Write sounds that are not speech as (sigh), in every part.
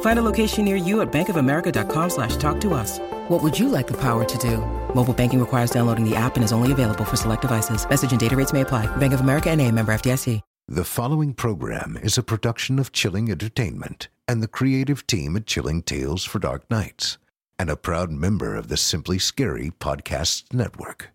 Find a location near you at bankofamerica.com slash talk to us. What would you like the power to do? Mobile banking requires downloading the app and is only available for select devices. Message and data rates may apply. Bank of America and a member FDIC. The following program is a production of Chilling Entertainment and the creative team at Chilling Tales for Dark Nights and a proud member of the Simply Scary Podcasts Network.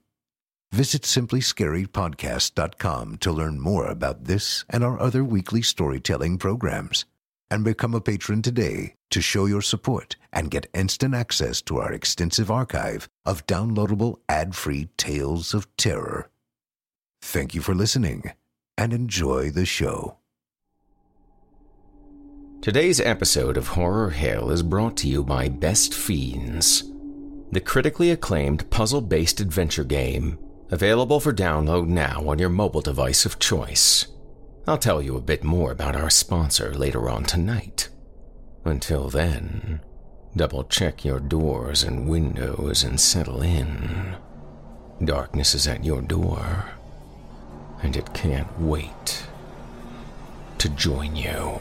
Visit simplyscarypodcast.com to learn more about this and our other weekly storytelling programs and become a patron today to show your support and get instant access to our extensive archive of downloadable ad-free tales of terror. Thank you for listening and enjoy the show. Today's episode of Horror Hill is brought to you by Best Fiends, the critically acclaimed puzzle based adventure game, available for download now on your mobile device of choice. I'll tell you a bit more about our sponsor later on tonight. Until then, double check your doors and windows and settle in. Darkness is at your door, and it can't wait to join you.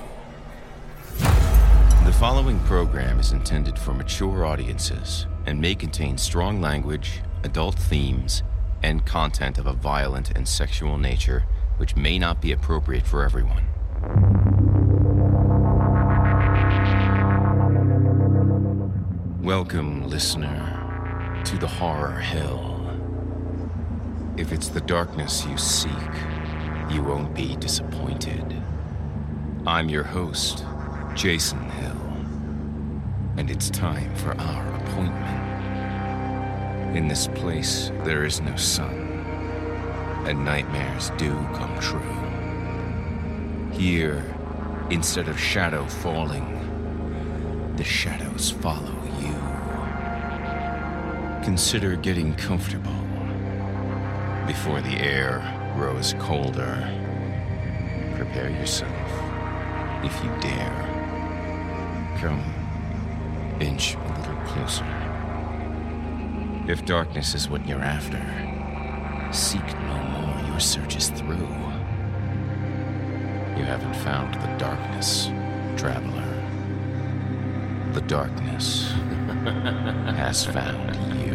The following program is intended for mature audiences and may contain strong language, adult themes, and content of a violent and sexual nature which may not be appropriate for everyone. Welcome, listener, to the Horror Hill. If it's the darkness you seek, you won't be disappointed. I'm your host, Jason Hill, and it's time for our appointment. In this place, there is no sun, and nightmares do come true. Here, instead of shadow falling, the shadows follow you. Consider getting comfortable before the air grows colder. Prepare yourself, if you dare. Come, inch a little closer. If darkness is what you're after, seek no Your through. You haven't found the darkness, traveler. The darkness (laughs) has found you.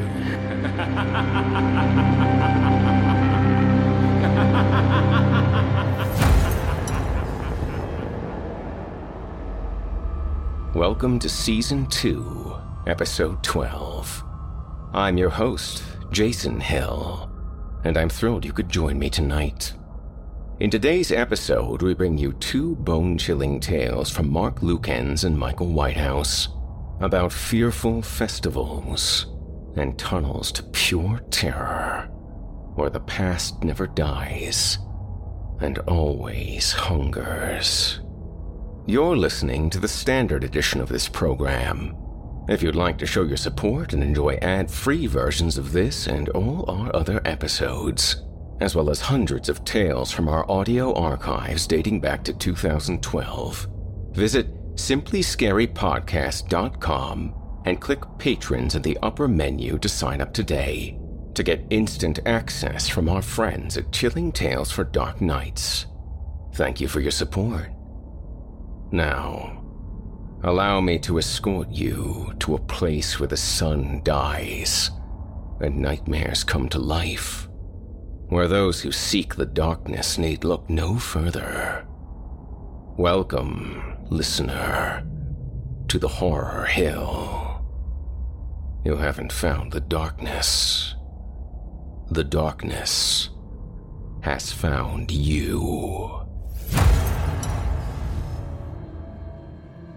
Welcome to Season 2, Episode 12. I'm your host, Jason Hill, and I'm thrilled you could join me tonight. In today's episode, we bring you two bone chilling tales from Mark Lukens and Michael Whitehouse about fearful festivals and tunnels to pure terror, where the past never dies and always hungers. You're listening to the standard edition of this program. If you'd like to show your support and enjoy ad free versions of this and all our other episodes, as well as hundreds of tales from our audio archives dating back to 2012, visit simplyscarypodcast.com and click Patrons in the upper menu to sign up today to get instant access from our friends at Chilling Tales for Dark Nights. Thank you for your support. Now, allow me to escort you to a place where the sun dies and nightmares come to life, where those who seek the darkness need look no further. Welcome, listener, to the Horror Hill. You haven't found the darkness. The darkness has found you.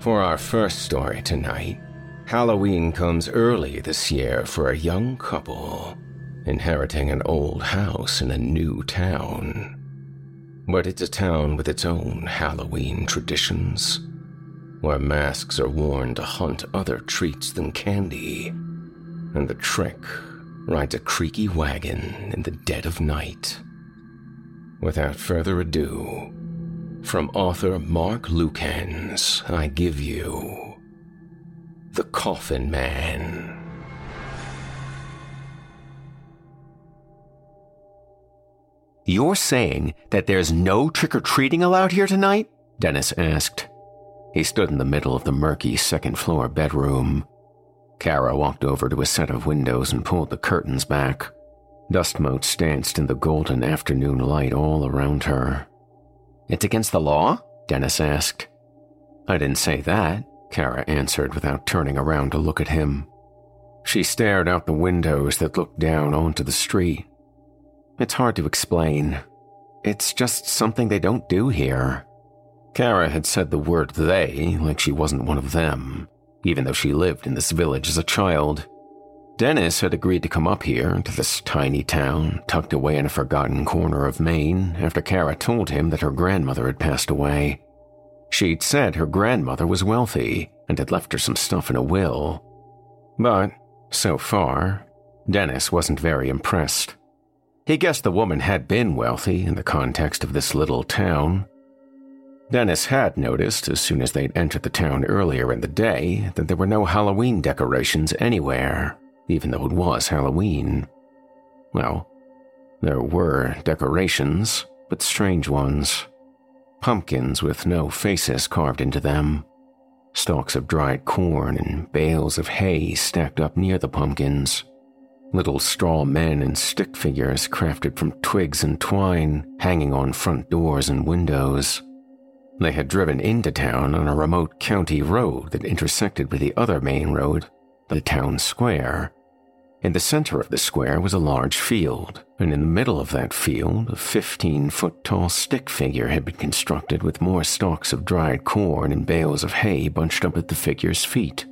For our first story tonight, Halloween comes early this year for a young couple inheriting an old house in a new town. But it's a town with its own Halloween traditions, where masks are worn to hunt other treats than candy, and the trick rides a creaky wagon in the dead of night. Without further ado, from author Mark Lukens, I give you The Coffin Man. You're saying that there's no trick or treating allowed here tonight? Dennis asked. He stood in the middle of the murky second floor bedroom. Kara walked over to a set of windows and pulled the curtains back. Dust motes danced in the golden afternoon light all around her. It's against the law? Dennis asked. I didn't say that, Kara answered without turning around to look at him. She stared out the windows that looked down onto the street. It's hard to explain. It's just something they don't do here. Kara had said the word they like she wasn't one of them, even though she lived in this village as a child. Dennis had agreed to come up here to this tiny town tucked away in a forgotten corner of Maine after Kara told him that her grandmother had passed away. She'd said her grandmother was wealthy and had left her some stuff in a will. But, so far, Dennis wasn't very impressed. He guessed the woman had been wealthy in the context of this little town. Dennis had noticed, as soon as they'd entered the town earlier in the day, that there were no Halloween decorations anywhere, even though it was Halloween. Well, there were decorations, but strange ones. Pumpkins with no faces carved into them. Stalks of dried corn and bales of hay stacked up near the pumpkins. Little straw men and stick figures crafted from twigs and twine hanging on front doors and windows. They had driven into town on a remote county road that intersected with the other main road, the town square. In the center of the square was a large field, and in the middle of that field, a 15 foot tall stick figure had been constructed with more stalks of dried corn and bales of hay bunched up at the figure's feet.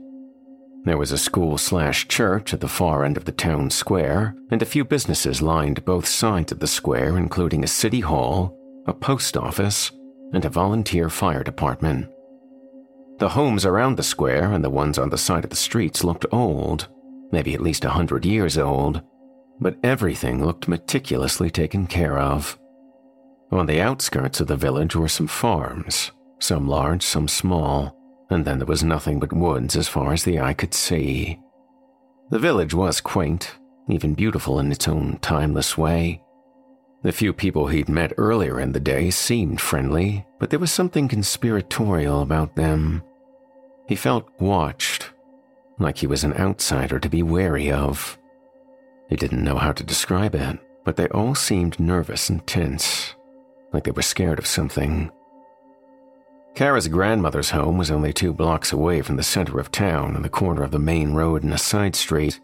There was a school slash church at the far end of the town square, and a few businesses lined both sides of the square, including a city hall, a post office, and a volunteer fire department. The homes around the square and the ones on the side of the streets looked old, maybe at least a hundred years old, but everything looked meticulously taken care of. On the outskirts of the village were some farms, some large, some small and then there was nothing but woods as far as the eye could see. The village was quaint, even beautiful in its own timeless way. The few people he'd met earlier in the day seemed friendly, but there was something conspiratorial about them. He felt watched, like he was an outsider to be wary of. He didn't know how to describe it, but they all seemed nervous and tense, like they were scared of something. Kara's grandmother's home was only two blocks away from the center of town on the corner of the main road and a side street.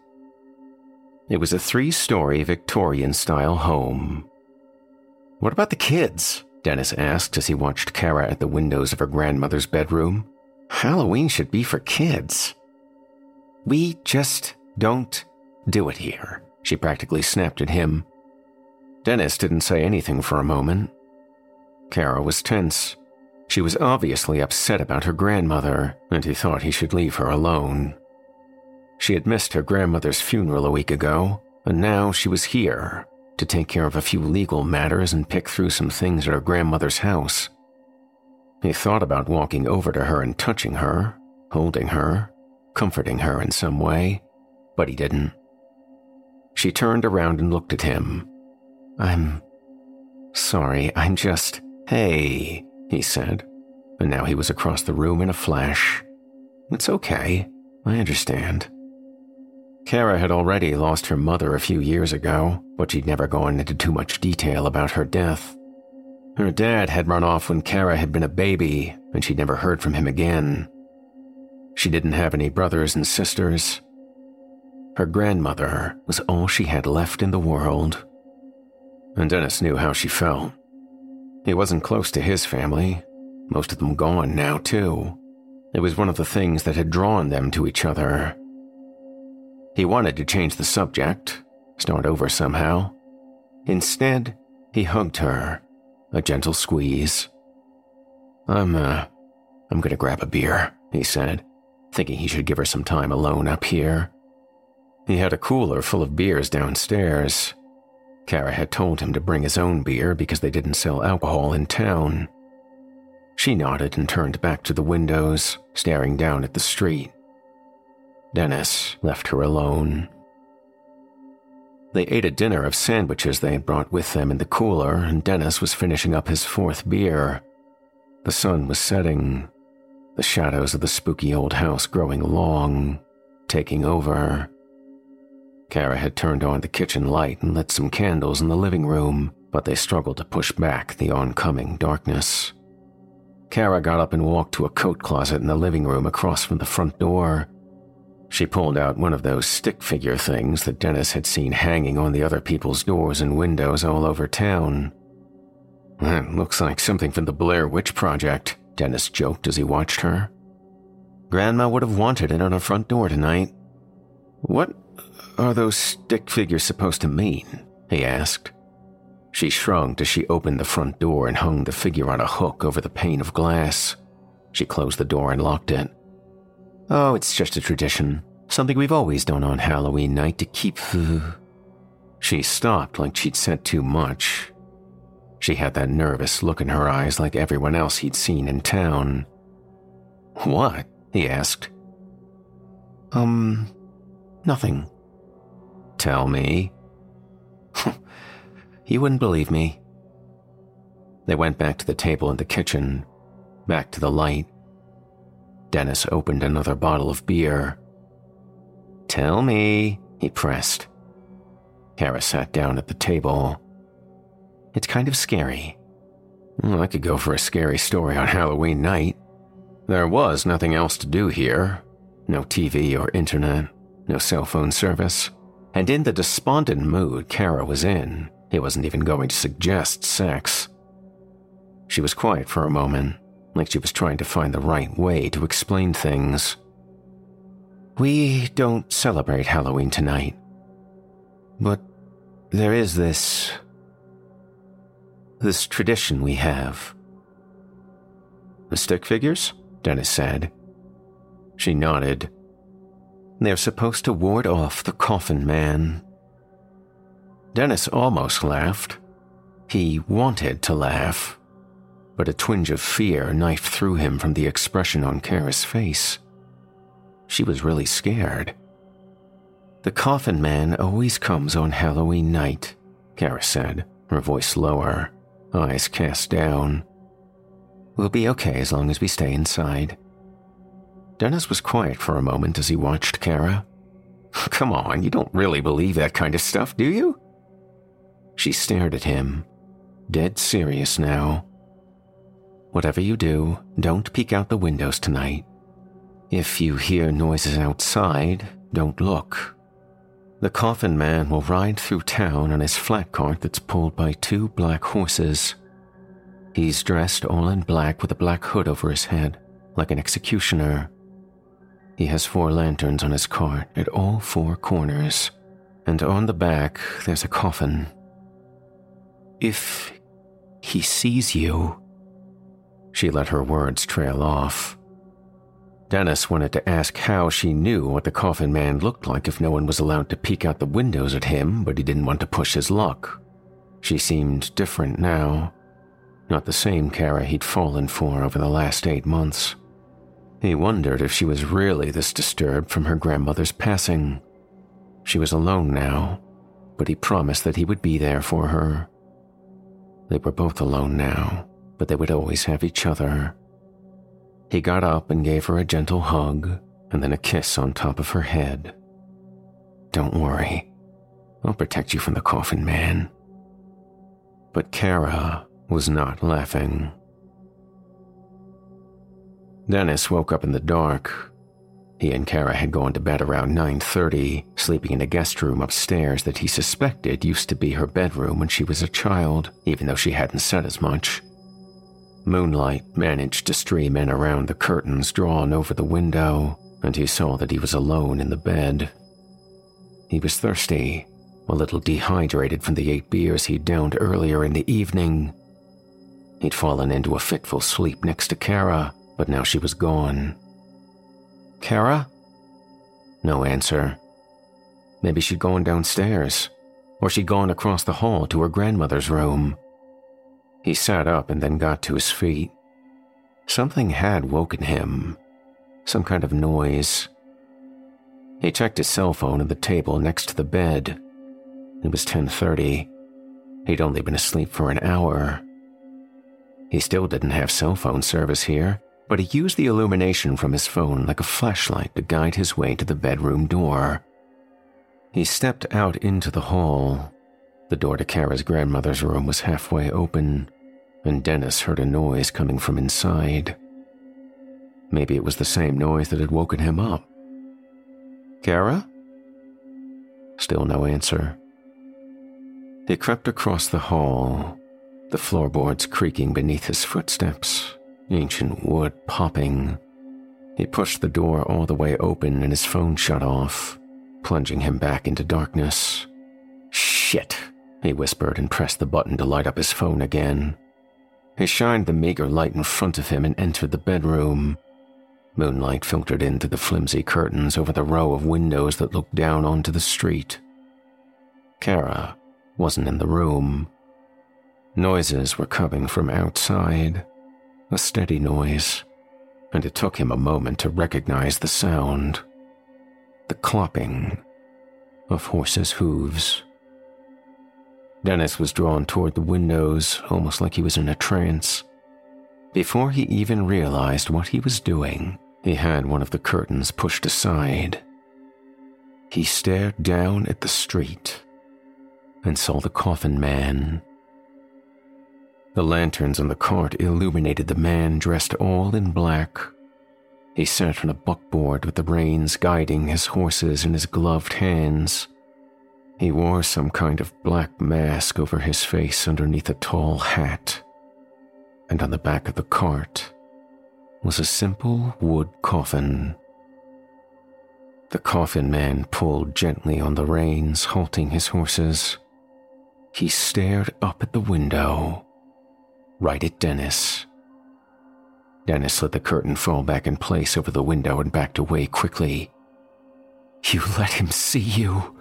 It was a three story Victorian style home. What about the kids? Dennis asked as he watched Kara at the windows of her grandmother's bedroom. Halloween should be for kids. We just don't do it here, she practically snapped at him. Dennis didn't say anything for a moment. Kara was tense. She was obviously upset about her grandmother, and he thought he should leave her alone. She had missed her grandmother's funeral a week ago, and now she was here to take care of a few legal matters and pick through some things at her grandmother's house. He thought about walking over to her and touching her, holding her, comforting her in some way, but he didn't. She turned around and looked at him. I'm sorry, I'm just. Hey, he said, and now he was across the room in a flash. It's okay, I understand. Kara had already lost her mother a few years ago, but she'd never gone into too much detail about her death. Her dad had run off when Kara had been a baby, and she'd never heard from him again. She didn't have any brothers and sisters. Her grandmother was all she had left in the world. And Dennis knew how she felt. He wasn't close to his family, most of them gone now, too. It was one of the things that had drawn them to each other. He wanted to change the subject, start over somehow. Instead, he hugged her, a gentle squeeze. I'm, uh, I'm gonna grab a beer, he said, thinking he should give her some time alone up here. He had a cooler full of beers downstairs. Kara had told him to bring his own beer because they didn't sell alcohol in town. She nodded and turned back to the windows, staring down at the street. Dennis left her alone. They ate a dinner of sandwiches they had brought with them in the cooler, and Dennis was finishing up his fourth beer. The sun was setting, the shadows of the spooky old house growing long, taking over. Kara had turned on the kitchen light and lit some candles in the living room, but they struggled to push back the oncoming darkness. Kara got up and walked to a coat closet in the living room across from the front door. She pulled out one of those stick figure things that Dennis had seen hanging on the other people's doors and windows all over town. That looks like something from the Blair Witch Project, Dennis joked as he watched her. Grandma would have wanted it on her front door tonight. What are those stick figures supposed to mean? he asked. She shrugged as she opened the front door and hung the figure on a hook over the pane of glass. She closed the door and locked it. Oh, it's just a tradition. Something we've always done on Halloween night to keep. She stopped like she'd said too much. She had that nervous look in her eyes like everyone else he'd seen in town. What? he asked. Um, nothing. Tell me. (laughs) You wouldn't believe me. They went back to the table in the kitchen, back to the light. Dennis opened another bottle of beer. Tell me, he pressed. Kara sat down at the table. It's kind of scary. Well, I could go for a scary story on Halloween night. There was nothing else to do here no TV or internet, no cell phone service. And in the despondent mood Kara was in, he wasn't even going to suggest sex. She was quiet for a moment, like she was trying to find the right way to explain things. We don't celebrate Halloween tonight. But there is this. This tradition we have. The stick figures? Dennis said. She nodded. They're supposed to ward off the coffin man Dennis almost laughed. He wanted to laugh, but a twinge of fear knifed through him from the expression on Kara's face. She was really scared. The coffin man always comes on Halloween night, Kara said, her voice lower, eyes cast down. We'll be okay as long as we stay inside. Dennis was quiet for a moment as he watched Kara. (laughs) Come on, you don't really believe that kind of stuff, do you? She stared at him, dead serious now. Whatever you do, don't peek out the windows tonight. If you hear noises outside, don't look. The coffin man will ride through town on his flat cart that's pulled by two black horses. He's dressed all in black with a black hood over his head, like an executioner. He has four lanterns on his cart at all four corners, and on the back there's a coffin if he sees you, She let her words trail off. Dennis wanted to ask how she knew what the coffin man looked like if no one was allowed to peek out the windows at him, but he didn't want to push his luck. She seemed different now. Not the same Kara he'd fallen for over the last eight months. He wondered if she was really this disturbed from her grandmother's passing. She was alone now, but he promised that he would be there for her. They were both alone now, but they would always have each other. He got up and gave her a gentle hug and then a kiss on top of her head. Don't worry, I'll protect you from the coffin man. But Kara was not laughing. Dennis woke up in the dark. He and Kara had gone to bed around 9:30, sleeping in a guest room upstairs that he suspected used to be her bedroom when she was a child, even though she hadn't said as much. Moonlight managed to stream in around the curtains drawn over the window, and he saw that he was alone in the bed. He was thirsty, a little dehydrated from the eight beers he'd downed earlier in the evening. He'd fallen into a fitful sleep next to Kara, but now she was gone. Kara? No answer. Maybe she'd gone downstairs, or she'd gone across the hall to her grandmother's room. He sat up and then got to his feet. Something had woken him, some kind of noise. He checked his cell phone on the table next to the bed. It was 10:30. He'd only been asleep for an hour. He still didn't have cell phone service here, but he used the illumination from his phone like a flashlight to guide his way to the bedroom door. He stepped out into the hall. The door to Kara's grandmother's room was halfway open, and Dennis heard a noise coming from inside. Maybe it was the same noise that had woken him up. Kara? Still no answer. He crept across the hall, the floorboards creaking beneath his footsteps, ancient wood popping. He pushed the door all the way open and his phone shut off, plunging him back into darkness. Shit, he whispered and pressed the button to light up his phone again. He shined the meager light in front of him and entered the bedroom. Moonlight filtered in through the flimsy curtains over the row of windows that looked down onto the street. Kara wasn't in the room. Noises were coming from outside, a steady noise, and it took him a moment to recognize the sound the clopping of horses' hooves. Dennis was drawn toward the windows, almost like he was in a trance. Before he even realized what he was doing, he had one of the curtains pushed aside. He stared down at the street and saw the coffin man the lanterns on the cart illuminated the man dressed all in black. He sat on a buckboard with the reins guiding his horses in his gloved hands. He wore some kind of black mask over his face underneath a tall hat. And on the back of the cart was a simple wood coffin. The coffin man pulled gently on the reins, halting his horses. He stared up at the window right at Dennis. Dennis let the curtain fall back in place over the window and backed away quickly. You let him see you,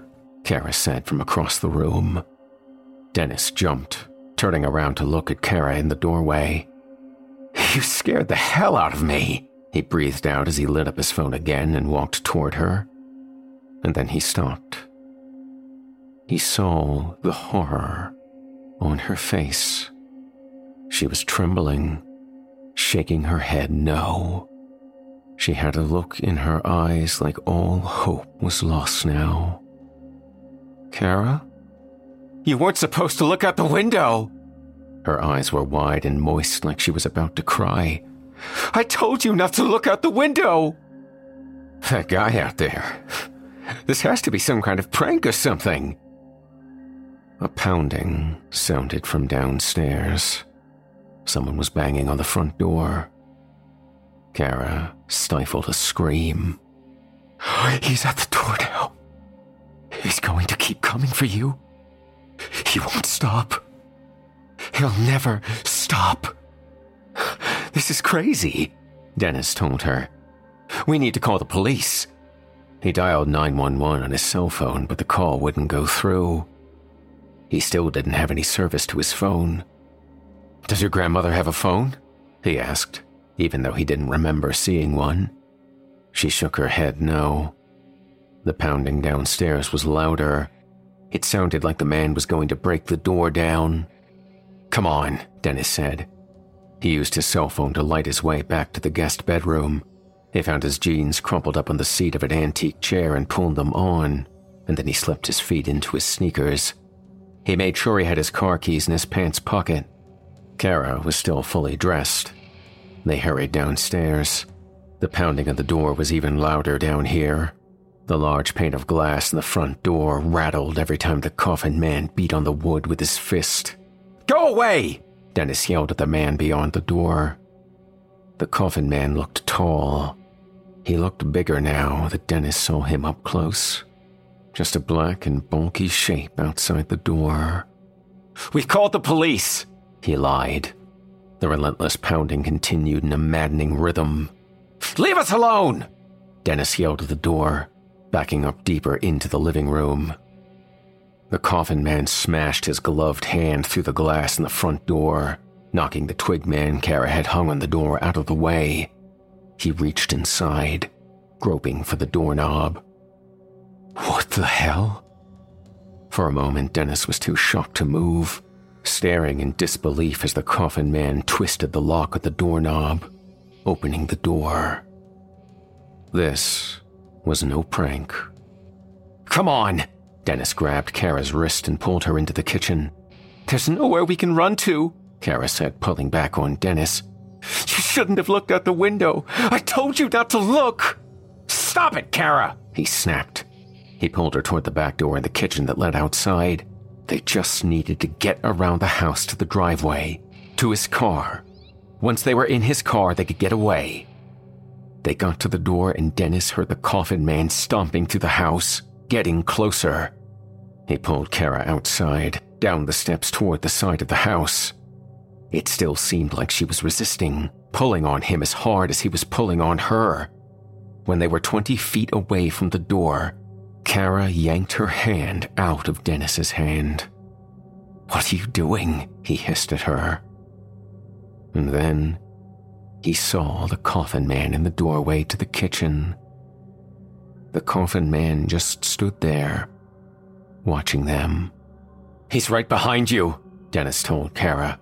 Kara said from across the room. Dennis jumped, turning around to look at Kara in the doorway. You scared the hell out of me, he breathed out as he lit up his phone again and walked toward her. And then he stopped. He saw the horror on her face. She was trembling, shaking her head no. She had a look in her eyes like all hope was lost now. Kara? You weren't supposed to look out the window! Her eyes were wide and moist like she was about to cry. I told you not to look out the window! That guy out there. This has to be some kind of prank or something. A pounding sounded from downstairs. Someone was banging on the front door. Kara stifled a scream. (gasps) He's at the door now. He's going to keep coming for you. He won't stop. He'll never stop. This is crazy, Dennis told her. We need to call the police. He dialed 911 on his cell phone, but the call wouldn't go through. He still didn't have any service to his phone. Does your grandmother have a phone? He asked, even though he didn't remember seeing one. She shook her head no. The pounding downstairs was louder. It sounded like the man was going to break the door down. Come on, Dennis said. He used his cell phone to light his way back to the guest bedroom. He found his jeans crumpled up on the seat of an antique chair and pulled them on, and then he slipped his feet into his sneakers. He made sure he had his car keys in his pants pocket. Kara was still fully dressed. They hurried downstairs. The pounding of the door was even louder down here. The large pane of glass in the front door rattled every time the coffin man beat on the wood with his fist. Go away! Dennis yelled at the man beyond the door. The coffin man looked tall. He looked bigger now that Dennis saw him up close. Just a black and bulky shape outside the door. We called the police, he lied. The relentless pounding continued in a maddening rhythm. Leave us alone! Dennis yelled at the door, backing up deeper into the living room. The coffin man smashed his gloved hand through the glass in the front door, knocking the twig man Kara had hung on the door out of the way. He reached inside, groping for the doorknob. What the hell? For a moment, Dennis was too shocked to move, staring in disbelief as the coffin man twisted the lock of the doorknob, opening the door. This was no prank. Come on! Dennis grabbed Kara's wrist and pulled her into the kitchen. There's nowhere we can run to, Kara said, pulling back on Dennis. You shouldn't have looked out the window. I told you not to look. Stop it, Kara, he snapped. He pulled her toward the back door in the kitchen that led outside. They just needed to get around the house to the driveway, to his car. Once they were in his car, they could get away. They got to the door, and Dennis heard the coffin man stomping through the house, getting closer. He pulled Kara outside, down the steps toward the side of the house. It still seemed like she was resisting, pulling on him as hard as he was pulling on her. When they were 20 feet away from the door, Kara yanked her hand out of Dennis's hand. What are you doing? he hissed at her. And then he saw the coffin man in the doorway to the kitchen. The coffin man just stood there, watching them. He's right behind you, Dennis told Kara.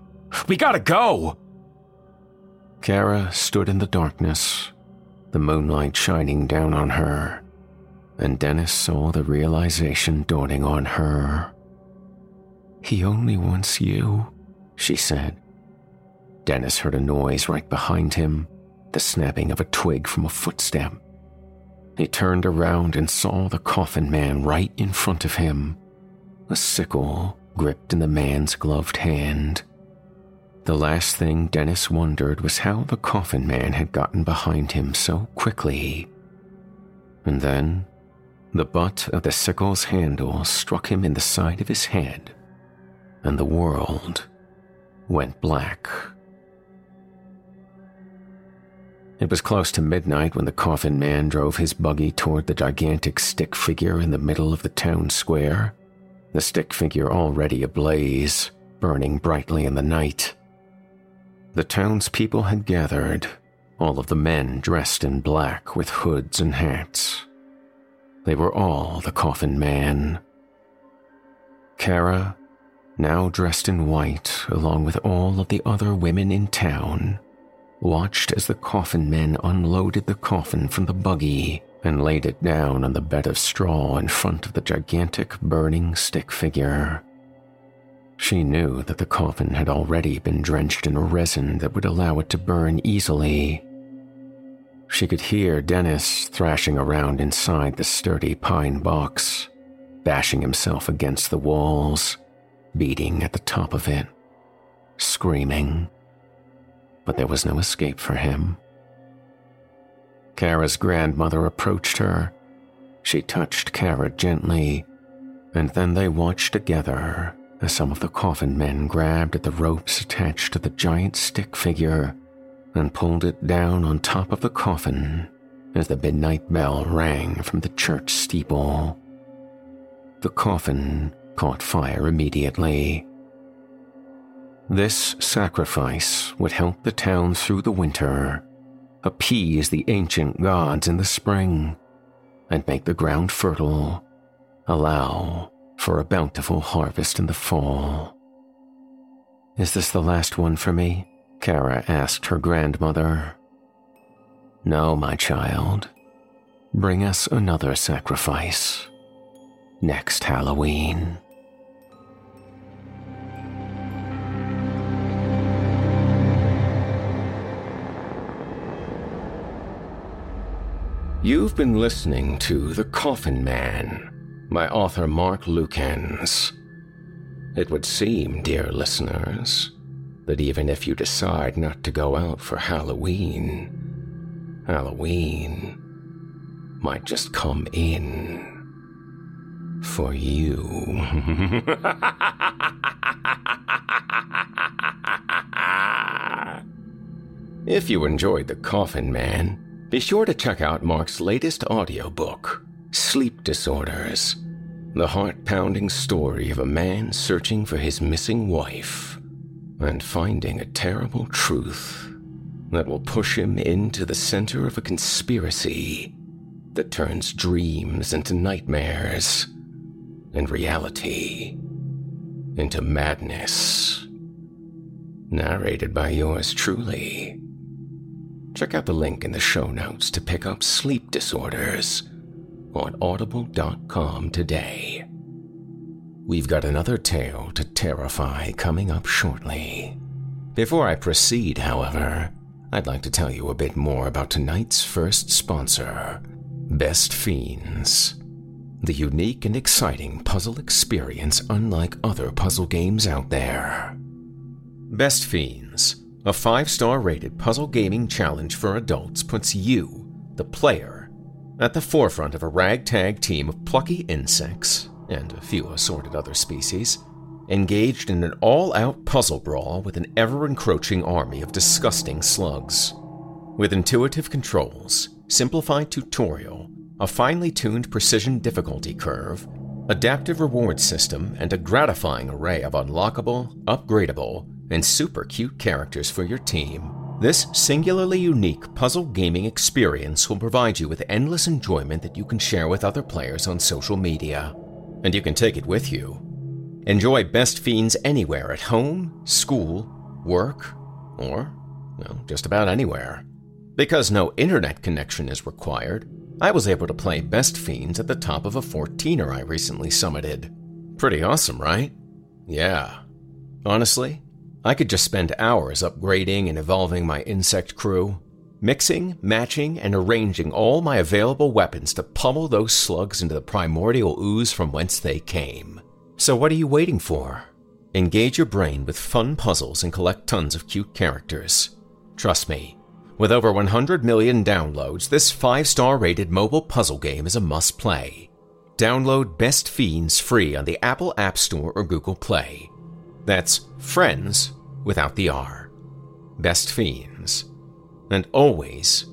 We gotta go! Kara stood in the darkness, the moonlight shining down on her, and Dennis saw the realization dawning on her. He only wants you, she said. Dennis heard a noise right behind him, the snapping of a twig from a footstep. He turned around and saw the coffin man right in front of him, a sickle gripped in the man's gloved hand. The last thing Dennis wondered was how the coffin man had gotten behind him so quickly. And then, the butt of the sickle's handle struck him in the side of his head, and the world went black. It was close to midnight when the coffin man drove his buggy toward the gigantic stick figure in the middle of the town square, the stick figure already ablaze, burning brightly in the night. The townspeople had gathered, all of the men dressed in black with hoods and hats. They were all the coffin man. Kara, now dressed in white along with all of the other women in town, watched as the coffin men unloaded the coffin from the buggy and laid it down on the bed of straw in front of the gigantic burning stick figure. She knew that the coffin had already been drenched in a resin that would allow it to burn easily. She could hear Dennis thrashing around inside the sturdy pine box, bashing himself against the walls, beating at the top of it, screaming but there was no escape for him. Kara's grandmother approached her. She touched Kara gently, and then they watched together as some of the coffin men grabbed at the ropes attached to the giant stick figure and pulled it down on top of the coffin as the midnight bell rang from the church steeple. The coffin caught fire immediately. This sacrifice would help the town through the winter, appease the ancient gods in the spring, and make the ground fertile, allow for a bountiful harvest in the fall. Is this the last one for me? Kara asked her grandmother. No, my child. Bring us another sacrifice. Next Halloween. You've been listening to The Coffin Man by author Mark Lukens. It would seem, dear listeners, that even if you decide not to go out for Halloween, Halloween might just come in for you. (laughs) if you enjoyed The Coffin Man, be sure to check out Mark's latest audiobook, Sleep Disorders the heart pounding story of a man searching for his missing wife and finding a terrible truth that will push him into the center of a conspiracy that turns dreams into nightmares and reality into madness. Narrated by yours truly. Check out the link in the show notes to pick up Sleep Disorders on audible.com today. We've got another tale to terrify coming up shortly. Before I proceed, however, I'd like to tell you a bit more about tonight's first sponsor, Best Fiends. The unique and exciting puzzle experience unlike other puzzle games out there. Best Fiends, a five star rated puzzle gaming challenge for adults, puts you, the player, at the forefront of a ragtag team of plucky insects, and a few assorted other species, engaged in an all out puzzle brawl with an ever encroaching army of disgusting slugs. With intuitive controls, simplified tutorial, a finely tuned precision difficulty curve, adaptive reward system, and a gratifying array of unlockable, upgradable, and super cute characters for your team, this singularly unique puzzle gaming experience will provide you with endless enjoyment that you can share with other players on social media. And you can take it with you. Enjoy Best Fiends anywhere at home, school, work, or, well, just about anywhere. Because no internet connection is required, I was able to play Best Fiends at the top of a 14er I recently summited. Pretty awesome, right? Yeah. Honestly, I could just spend hours upgrading and evolving my insect crew, mixing, matching, and arranging all my available weapons to pummel those slugs into the primordial ooze from whence they came. So, what are you waiting for? Engage your brain with fun puzzles and collect tons of cute characters. Trust me, with over 100 million downloads, this 5 star rated mobile puzzle game is a must play. Download Best Fiends free on the Apple App Store or Google Play. That's friends without the R. Best fiends. And always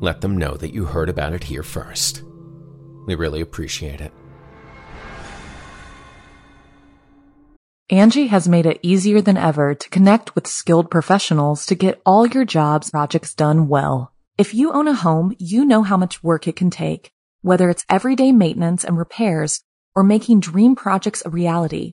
let them know that you heard about it here first. We really appreciate it. Angi has made it easier than ever to connect with skilled professionals to get all your jobs projects done well. If you own a home, you know how much work it can take, whether it's everyday maintenance and repairs or making dream projects a reality.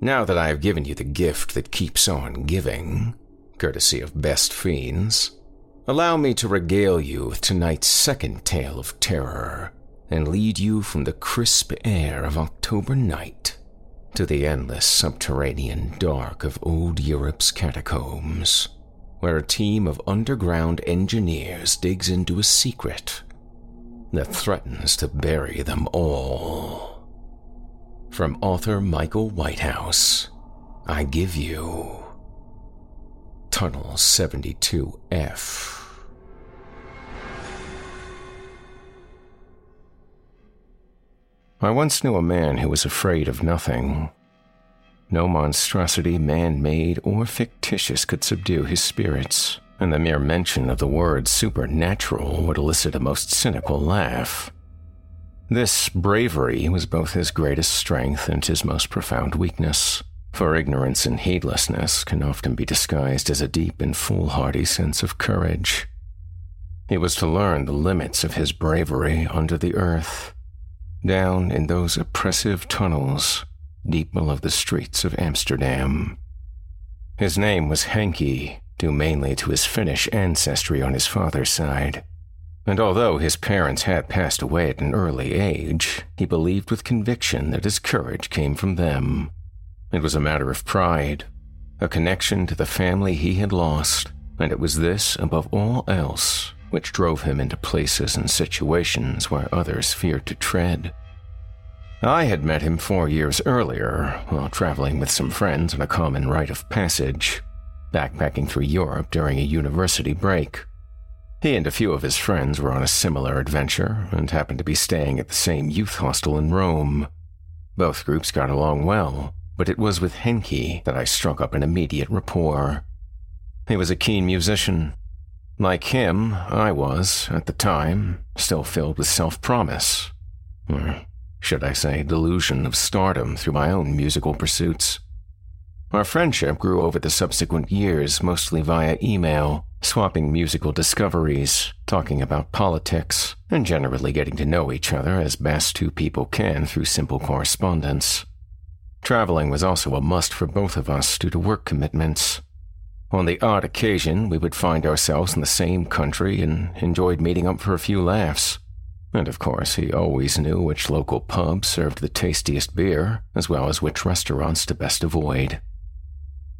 Now that I have given you the gift that keeps on giving, courtesy of Best Fiends, allow me to regale you with tonight's second tale of terror and lead you from the crisp air of October night to the endless subterranean dark of old Europe's catacombs, where a team of underground engineers digs into a secret that threatens to bury them all. From author Michael Whitehouse, I give you Tunnel 72F. I once knew a man who was afraid of nothing. No monstrosity, man made or fictitious, could subdue his spirits, and the mere mention of the word supernatural would elicit a most cynical laugh. This bravery was both his greatest strength and his most profound weakness, for ignorance and heedlessness can often be disguised as a deep and foolhardy sense of courage. He was to learn the limits of his bravery under the earth, down in those oppressive tunnels deep below the streets of Amsterdam. His name was Henke, due mainly to his Finnish ancestry on his father's side. And although his parents had passed away at an early age, he believed with conviction that his courage came from them. It was a matter of pride, a connection to the family he had lost, and it was this, above all else, which drove him into places and situations where others feared to tread. I had met him four years earlier while traveling with some friends on a common rite of passage, backpacking through Europe during a university break. He and a few of his friends were on a similar adventure and happened to be staying at the same youth hostel in Rome. Both groups got along well, but it was with Henke that I struck up an immediate rapport. He was a keen musician. Like him, I was, at the time, still filled with self promise. Or should I say, delusion of stardom through my own musical pursuits. Our friendship grew over the subsequent years mostly via email, swapping musical discoveries, talking about politics, and generally getting to know each other as best two people can through simple correspondence. Traveling was also a must for both of us due to work commitments. On the odd occasion, we would find ourselves in the same country and enjoyed meeting up for a few laughs. And of course, he always knew which local pub served the tastiest beer, as well as which restaurants to best avoid.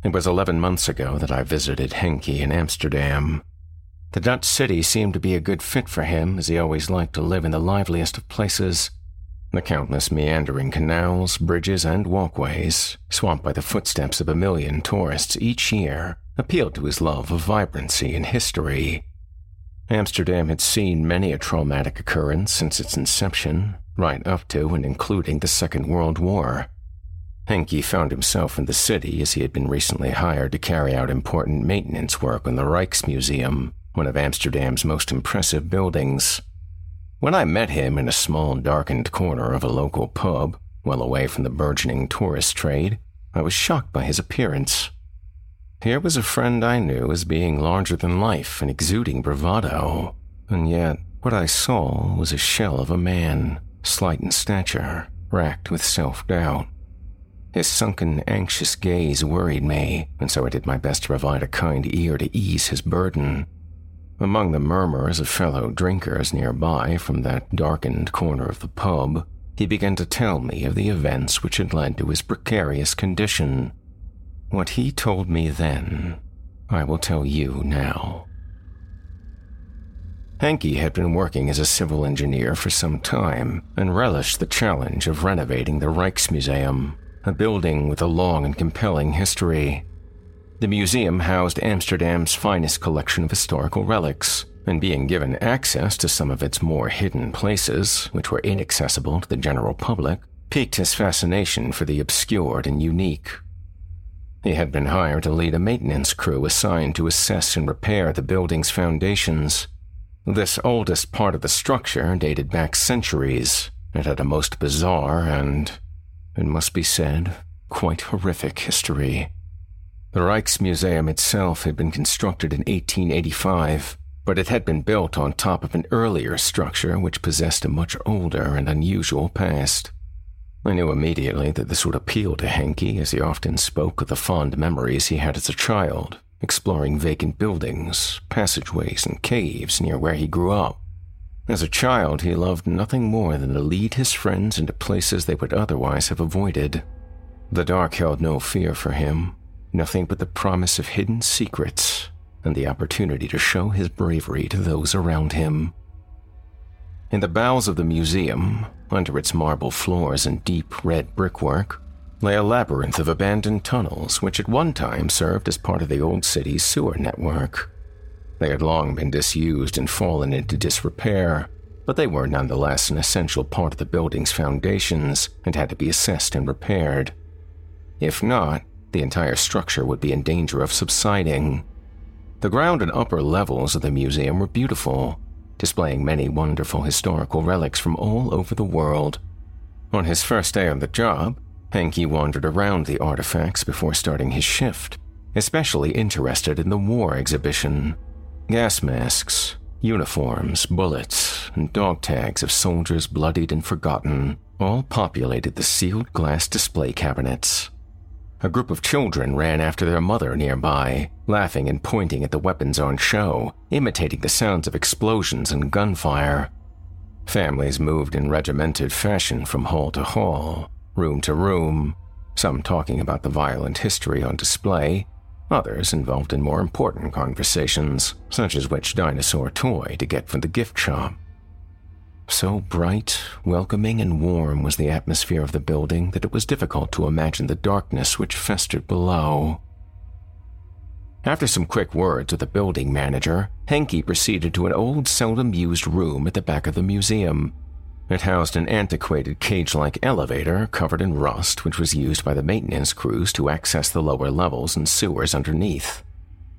It was 11 months ago that I visited Henke in Amsterdam. The Dutch city seemed to be a good fit for him, as he always liked to live in the liveliest of places. The countless meandering canals, bridges, and walkways, swamped by the footsteps of a million tourists each year, appealed to his love of vibrancy and history. Amsterdam had seen many a traumatic occurrence since its inception, right up to and including the Second World War. Henke found himself in the city as he had been recently hired to carry out important maintenance work on the Rijksmuseum, one of Amsterdam's most impressive buildings. When I met him in a small, darkened corner of a local pub, well away from the burgeoning tourist trade, I was shocked by his appearance. Here was a friend I knew as being larger than life and exuding bravado, and yet what I saw was a shell of a man, slight in stature, racked with self doubt. His sunken, anxious gaze worried me, and so I did my best to provide a kind ear to ease his burden. Among the murmurs of fellow drinkers nearby from that darkened corner of the pub, he began to tell me of the events which had led to his precarious condition. What he told me then, I will tell you now. Henke had been working as a civil engineer for some time and relished the challenge of renovating the Rijksmuseum a building with a long and compelling history. The museum housed Amsterdam's finest collection of historical relics, and being given access to some of its more hidden places, which were inaccessible to the general public, piqued his fascination for the obscured and unique. He had been hired to lead a maintenance crew assigned to assess and repair the building's foundations. This oldest part of the structure dated back centuries. It had a most bizarre and, it must be said, quite horrific history. The Rijksmuseum itself had been constructed in 1885, but it had been built on top of an earlier structure which possessed a much older and unusual past. I knew immediately that this would appeal to Henke as he often spoke of the fond memories he had as a child, exploring vacant buildings, passageways, and caves near where he grew up. As a child, he loved nothing more than to lead his friends into places they would otherwise have avoided. The dark held no fear for him, nothing but the promise of hidden secrets and the opportunity to show his bravery to those around him. In the bowels of the museum, under its marble floors and deep red brickwork, lay a labyrinth of abandoned tunnels which at one time served as part of the old city's sewer network. They had long been disused and fallen into disrepair, but they were nonetheless an essential part of the building's foundations and had to be assessed and repaired. If not, the entire structure would be in danger of subsiding. The ground and upper levels of the museum were beautiful, displaying many wonderful historical relics from all over the world. On his first day on the job, Henke wandered around the artifacts before starting his shift, especially interested in the war exhibition. Gas masks, uniforms, bullets, and dog tags of soldiers bloodied and forgotten all populated the sealed glass display cabinets. A group of children ran after their mother nearby, laughing and pointing at the weapons on show, imitating the sounds of explosions and gunfire. Families moved in regimented fashion from hall to hall, room to room, some talking about the violent history on display, others involved in more important conversations, such as which dinosaur toy to get from the gift shop. So bright, welcoming, and warm was the atmosphere of the building that it was difficult to imagine the darkness which festered below. After some quick words with the building manager, Henke proceeded to an old, seldom used room at the back of the museum. It housed an antiquated cage like elevator covered in rust, which was used by the maintenance crews to access the lower levels and sewers underneath.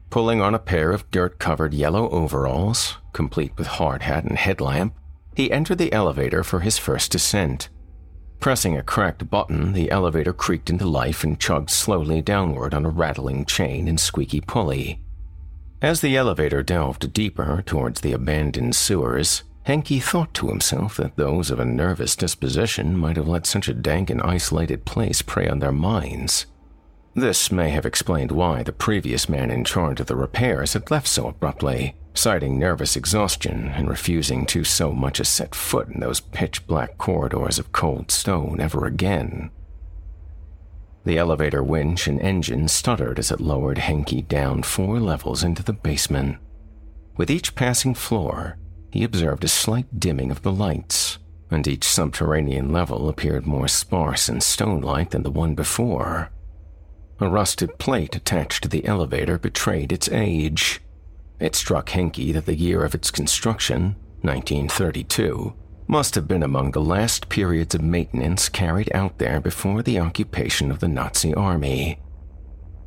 Pulling on a pair of dirt covered yellow overalls, complete with hard hat and headlamp, he entered the elevator for his first descent. Pressing a cracked button, the elevator creaked into life and chugged slowly downward on a rattling chain and squeaky pulley. As the elevator delved deeper towards the abandoned sewers, Henke thought to himself that those of a nervous disposition might have let such a dank and isolated place prey on their minds. This may have explained why the previous man in charge of the repairs had left so abruptly citing nervous exhaustion and refusing to so much as set foot in those pitch black corridors of cold stone ever again. The elevator winch and engine stuttered as it lowered Henke down four levels into the basement. With each passing floor, he observed a slight dimming of the lights, and each subterranean level appeared more sparse and stone like than the one before. A rusted plate attached to the elevator betrayed its age, it struck Henke that the year of its construction, 1932, must have been among the last periods of maintenance carried out there before the occupation of the Nazi army.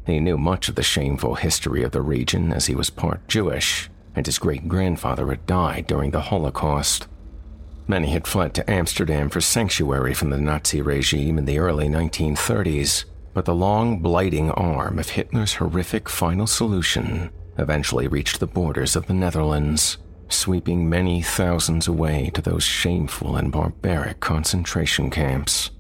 He knew much of the shameful history of the region as he was part Jewish, and his great grandfather had died during the Holocaust. Many had fled to Amsterdam for sanctuary from the Nazi regime in the early 1930s, but the long, blighting arm of Hitler's horrific final solution eventually reached the borders of the Netherlands, sweeping many thousands away to those shameful and barbaric concentration camps.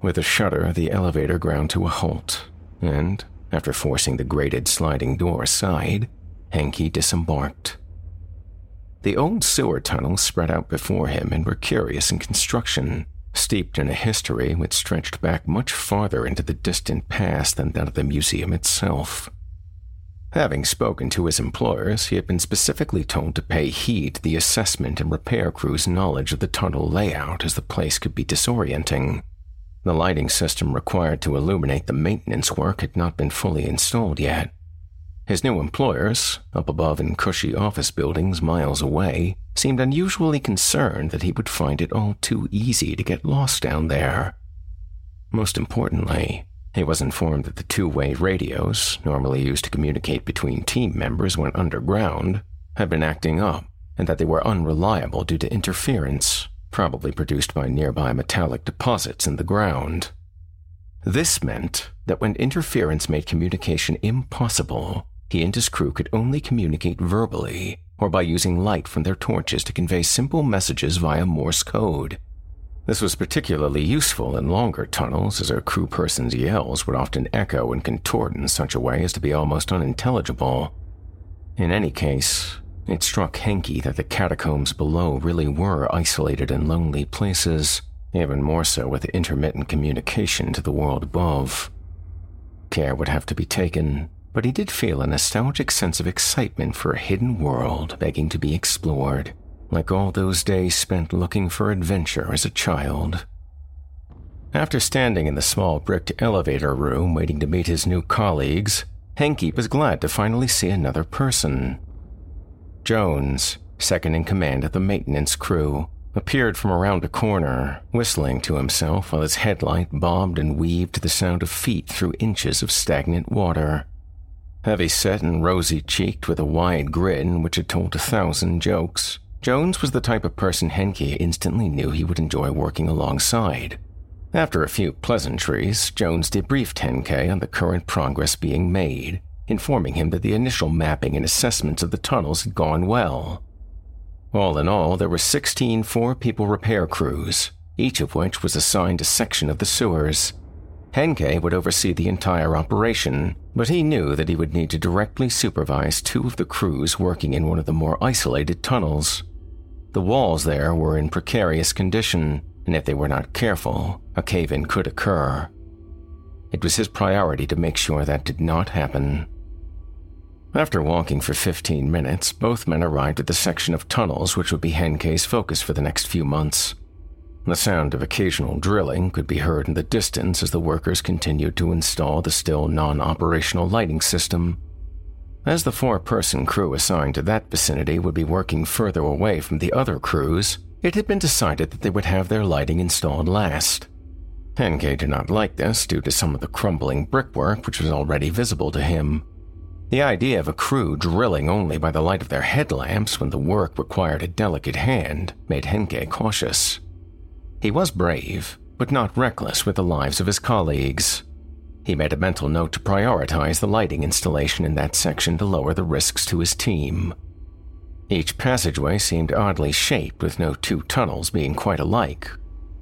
With a shudder, the elevator ground to a halt, and, after forcing the grated sliding door aside, Henke disembarked. The old sewer tunnels spread out before him and were curious in construction, steeped in a history which stretched back much farther into the distant past than that of the museum itself. Having spoken to his employers, he had been specifically told to pay heed to the assessment and repair crew's knowledge of the tunnel layout as the place could be disorienting. The lighting system required to illuminate the maintenance work had not been fully installed yet. His new employers, up above in cushy office buildings miles away, seemed unusually concerned that he would find it all too easy to get lost down there. Most importantly, he was informed that the two way radios, normally used to communicate between team members when underground, had been acting up, and that they were unreliable due to interference, probably produced by nearby metallic deposits in the ground. This meant that when interference made communication impossible, he and his crew could only communicate verbally or by using light from their torches to convey simple messages via Morse code. This was particularly useful in longer tunnels, as a crew person's yells would often echo and contort in such a way as to be almost unintelligible. In any case, it struck Henke that the catacombs below really were isolated and lonely places, even more so with intermittent communication to the world above. Care would have to be taken but he did feel a nostalgic sense of excitement for a hidden world begging to be explored, like all those days spent looking for adventure as a child. After standing in the small bricked elevator room waiting to meet his new colleagues, Henke was glad to finally see another person. Jones, second in command of the maintenance crew, appeared from around a corner, whistling to himself while his headlight bobbed and weaved to the sound of feet through inches of stagnant water. Heavy set and rosy cheeked with a wide grin which had told a thousand jokes, Jones was the type of person Henke instantly knew he would enjoy working alongside. After a few pleasantries, Jones debriefed Henke on the current progress being made, informing him that the initial mapping and assessments of the tunnels had gone well. All in all, there were 16 four people repair crews, each of which was assigned a section of the sewers, Henke would oversee the entire operation, but he knew that he would need to directly supervise two of the crews working in one of the more isolated tunnels. The walls there were in precarious condition, and if they were not careful, a cave in could occur. It was his priority to make sure that did not happen. After walking for 15 minutes, both men arrived at the section of tunnels which would be Henke's focus for the next few months. The sound of occasional drilling could be heard in the distance as the workers continued to install the still non operational lighting system. As the four person crew assigned to that vicinity would be working further away from the other crews, it had been decided that they would have their lighting installed last. Henke did not like this due to some of the crumbling brickwork which was already visible to him. The idea of a crew drilling only by the light of their headlamps when the work required a delicate hand made Henke cautious. He was brave, but not reckless with the lives of his colleagues. He made a mental note to prioritize the lighting installation in that section to lower the risks to his team. Each passageway seemed oddly shaped, with no two tunnels being quite alike.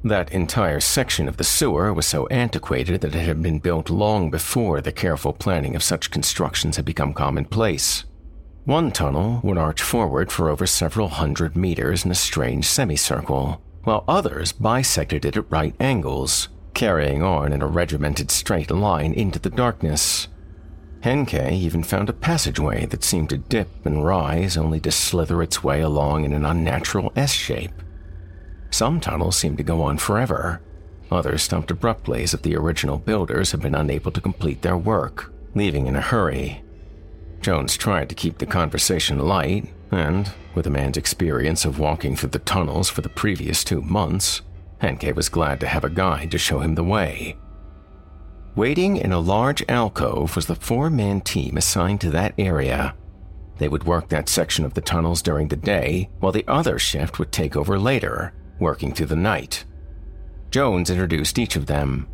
That entire section of the sewer was so antiquated that it had been built long before the careful planning of such constructions had become commonplace. One tunnel would arch forward for over several hundred meters in a strange semicircle, while others bisected it at right angles, carrying on in a regimented straight line into the darkness. Henke even found a passageway that seemed to dip and rise only to slither its way along in an unnatural S shape. Some tunnels seemed to go on forever. Others stopped abruptly as if the original builders had been unable to complete their work, leaving in a hurry. Jones tried to keep the conversation light, and, with a man's experience of walking through the tunnels for the previous two months, Henke was glad to have a guide to show him the way. Waiting in a large alcove was the four man team assigned to that area. They would work that section of the tunnels during the day, while the other shift would take over later, working through the night. Jones introduced each of them.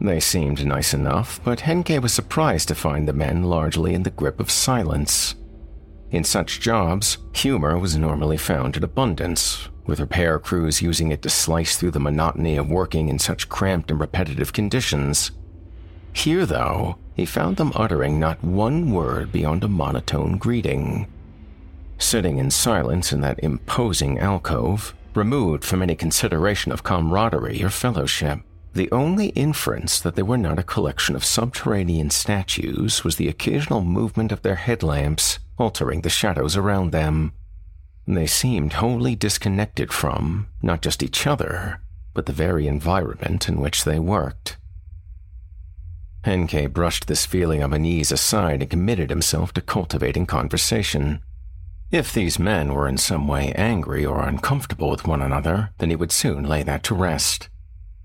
They seemed nice enough, but Henke was surprised to find the men largely in the grip of silence. In such jobs, humor was normally found in abundance, with repair crews using it to slice through the monotony of working in such cramped and repetitive conditions. Here, though, he found them uttering not one word beyond a monotone greeting. Sitting in silence in that imposing alcove, removed from any consideration of camaraderie or fellowship, the only inference that they were not a collection of subterranean statues was the occasional movement of their headlamps altering the shadows around them. They seemed wholly disconnected from not just each other, but the very environment in which they worked. Henke brushed this feeling of unease aside and committed himself to cultivating conversation. If these men were in some way angry or uncomfortable with one another, then he would soon lay that to rest.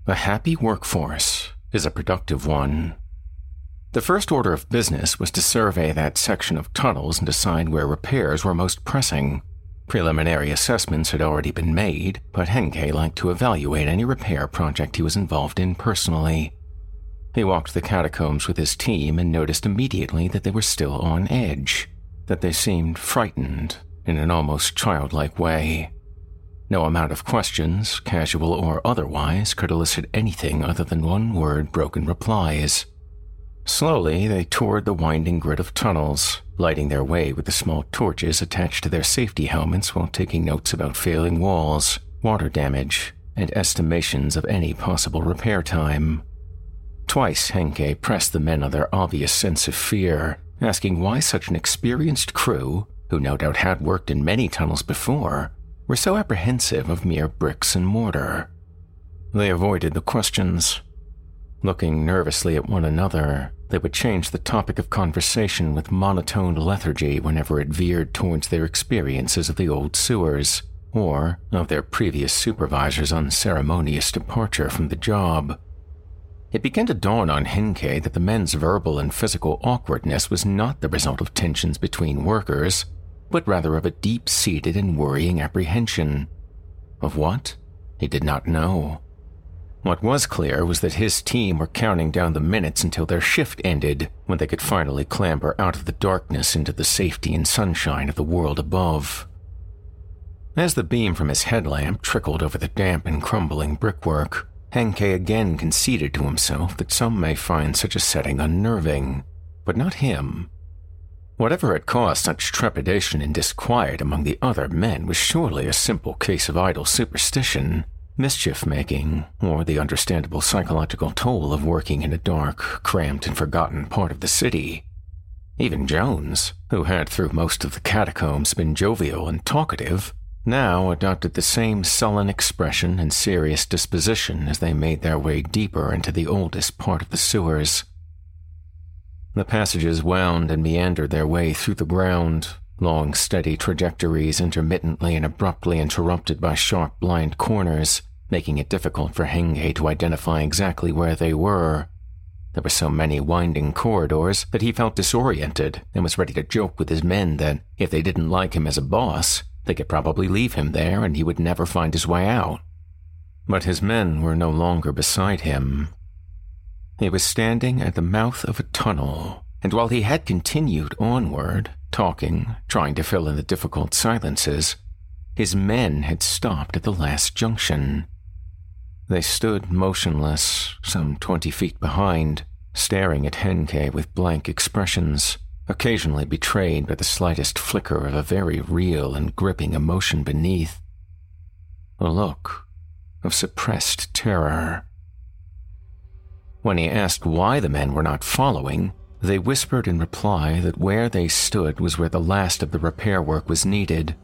A happy workforce is a productive one. The first order of business was to survey that section of tunnels and decide where repairs were most pressing. Preliminary assessments had already been made, but Henke liked to evaluate any repair project he was involved in personally. He walked the catacombs with his team and noticed immediately that they were still on edge, that they seemed frightened in an almost childlike way. No amount of questions, casual or otherwise, could elicit anything other than one word broken replies. Slowly, they toured the winding grid of tunnels, lighting their way with the small torches attached to their safety helmets while taking notes about failing walls, water damage, and estimations of any possible repair time. Twice, Henke pressed the men on their obvious sense of fear, asking why such an experienced crew, who no doubt had worked in many tunnels before, were so apprehensive of mere bricks and mortar. They avoided the questions, Looking nervously at one another, they would change the topic of conversation with monotone lethargy whenever it veered towards their experiences of the old sewers, or of their previous supervisor's unceremonious departure from the job. It began to dawn on Henke that the men's verbal and physical awkwardness was not the result of tensions between workers, but rather of a deep seated and worrying apprehension. Of what? He did not know. What was clear was that his team were counting down the minutes until their shift ended, when they could finally clamber out of the darkness into the safety and sunshine of the world above. As the beam from his headlamp trickled over the damp and crumbling brickwork, Henke again conceded to himself that some may find such a setting unnerving, but not him. Whatever had caused such trepidation and disquiet among the other men was surely a simple case of idle superstition mischief making, or the understandable psychological toll of working in a dark, cramped, and forgotten part of the city. Even Jones, who had through most of the catacombs been jovial and talkative, now adopted the same sullen expression and serious disposition as they made their way deeper into the oldest part of the sewers. The passages wound and meandered their way through the ground, long, steady trajectories intermittently and abruptly interrupted by sharp, blind corners, making it difficult for Henke to identify exactly where they were. There were so many winding corridors that he felt disoriented and was ready to joke with his men that if they didn't like him as a boss, they could probably leave him there and he would never find his way out. But his men were no longer beside him. He was standing at the mouth of a tunnel, and while he had continued onward, talking, trying to fill in the difficult silences, his men had stopped at the last junction. They stood motionless, some twenty feet behind, staring at Henke with blank expressions, occasionally betrayed by the slightest flicker of a very real and gripping emotion beneath. A look of suppressed terror. When he asked why the men were not following, they whispered in reply that where they stood was where the last of the repair work was needed.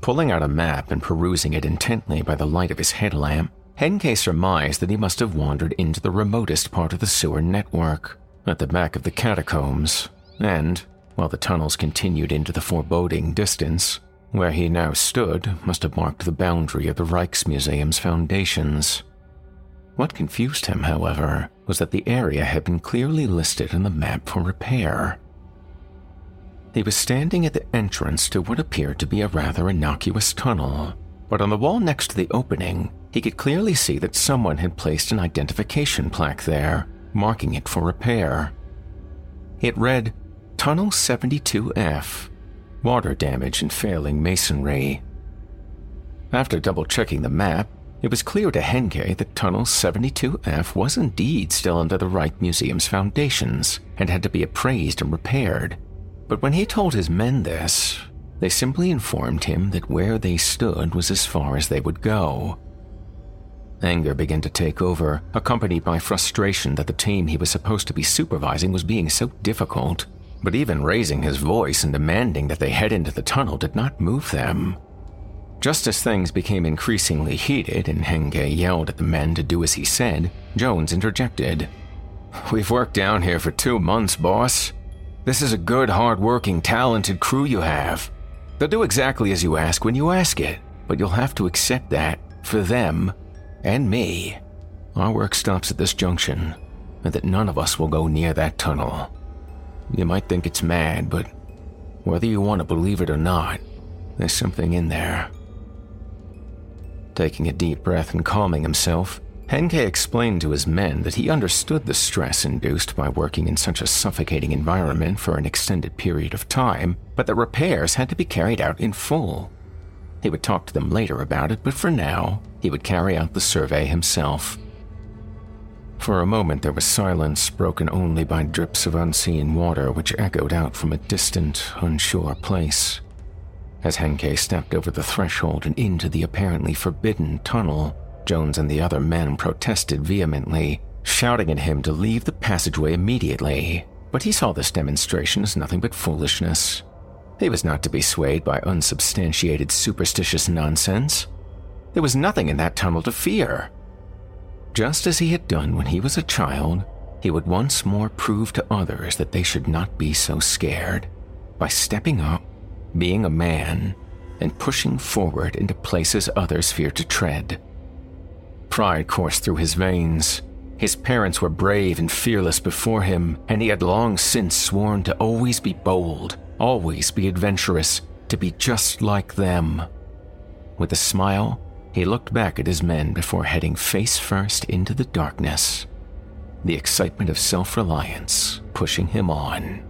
Pulling out a map and perusing it intently by the light of his headlamp, Henke surmised that he must have wandered into the remotest part of the sewer network, at the back of the catacombs, and, while the tunnels continued into the foreboding distance, where he now stood must have marked the boundary of the Rijksmuseum's foundations. What confused him, however, was that the area had been clearly listed on the map for repair. He was standing at the entrance to what appeared to be a rather innocuous tunnel, but on the wall next to the opening, he could clearly see that someone had placed an identification plaque there, marking it for repair. It read Tunnel 72F Water damage and failing masonry. After double checking the map, it was clear to Henke that Tunnel 72F was indeed still under the Rijksmuseum's foundations and had to be appraised and repaired. But when he told his men this, they simply informed him that where they stood was as far as they would go. Anger began to take over, accompanied by frustration that the team he was supposed to be supervising was being so difficult. But even raising his voice and demanding that they head into the tunnel did not move them. Just as things became increasingly heated and Henke yelled at the men to do as he said, Jones interjected. We've worked down here for two months, boss. This is a good, hard-working, talented crew you have. They'll do exactly as you ask when you ask it, but you'll have to accept that, for them and me, our work stops at this junction, and that none of us will go near that tunnel. You might think it's mad, but whether you want to believe it or not, there's something in there. Taking a deep breath and calming himself, Henke explained to his men that he understood the stress induced by working in such a suffocating environment for an extended period of time, but that repairs had to be carried out in full. He would talk to them later about it, but for now, he would carry out the survey himself. For a moment, there was silence, broken only by drips of unseen water which echoed out from a distant, unsure place. As Henke stepped over the threshold and into the apparently forbidden tunnel, Jones and the other men protested vehemently, shouting at him to leave the passageway immediately. But he saw this demonstration as nothing but foolishness. He was not to be swayed by unsubstantiated superstitious nonsense. There was nothing in that tunnel to fear. Just as he had done when he was a child, he would once more prove to others that they should not be so scared by stepping up, being a man, and pushing forward into places others fear to tread. Pride coursed through his veins. His parents were brave and fearless before him, and he had long since sworn to always be bold, always be adventurous, to be just like them. With a smile, he looked back at his men before heading face first into the darkness, the excitement of self reliance pushing him on.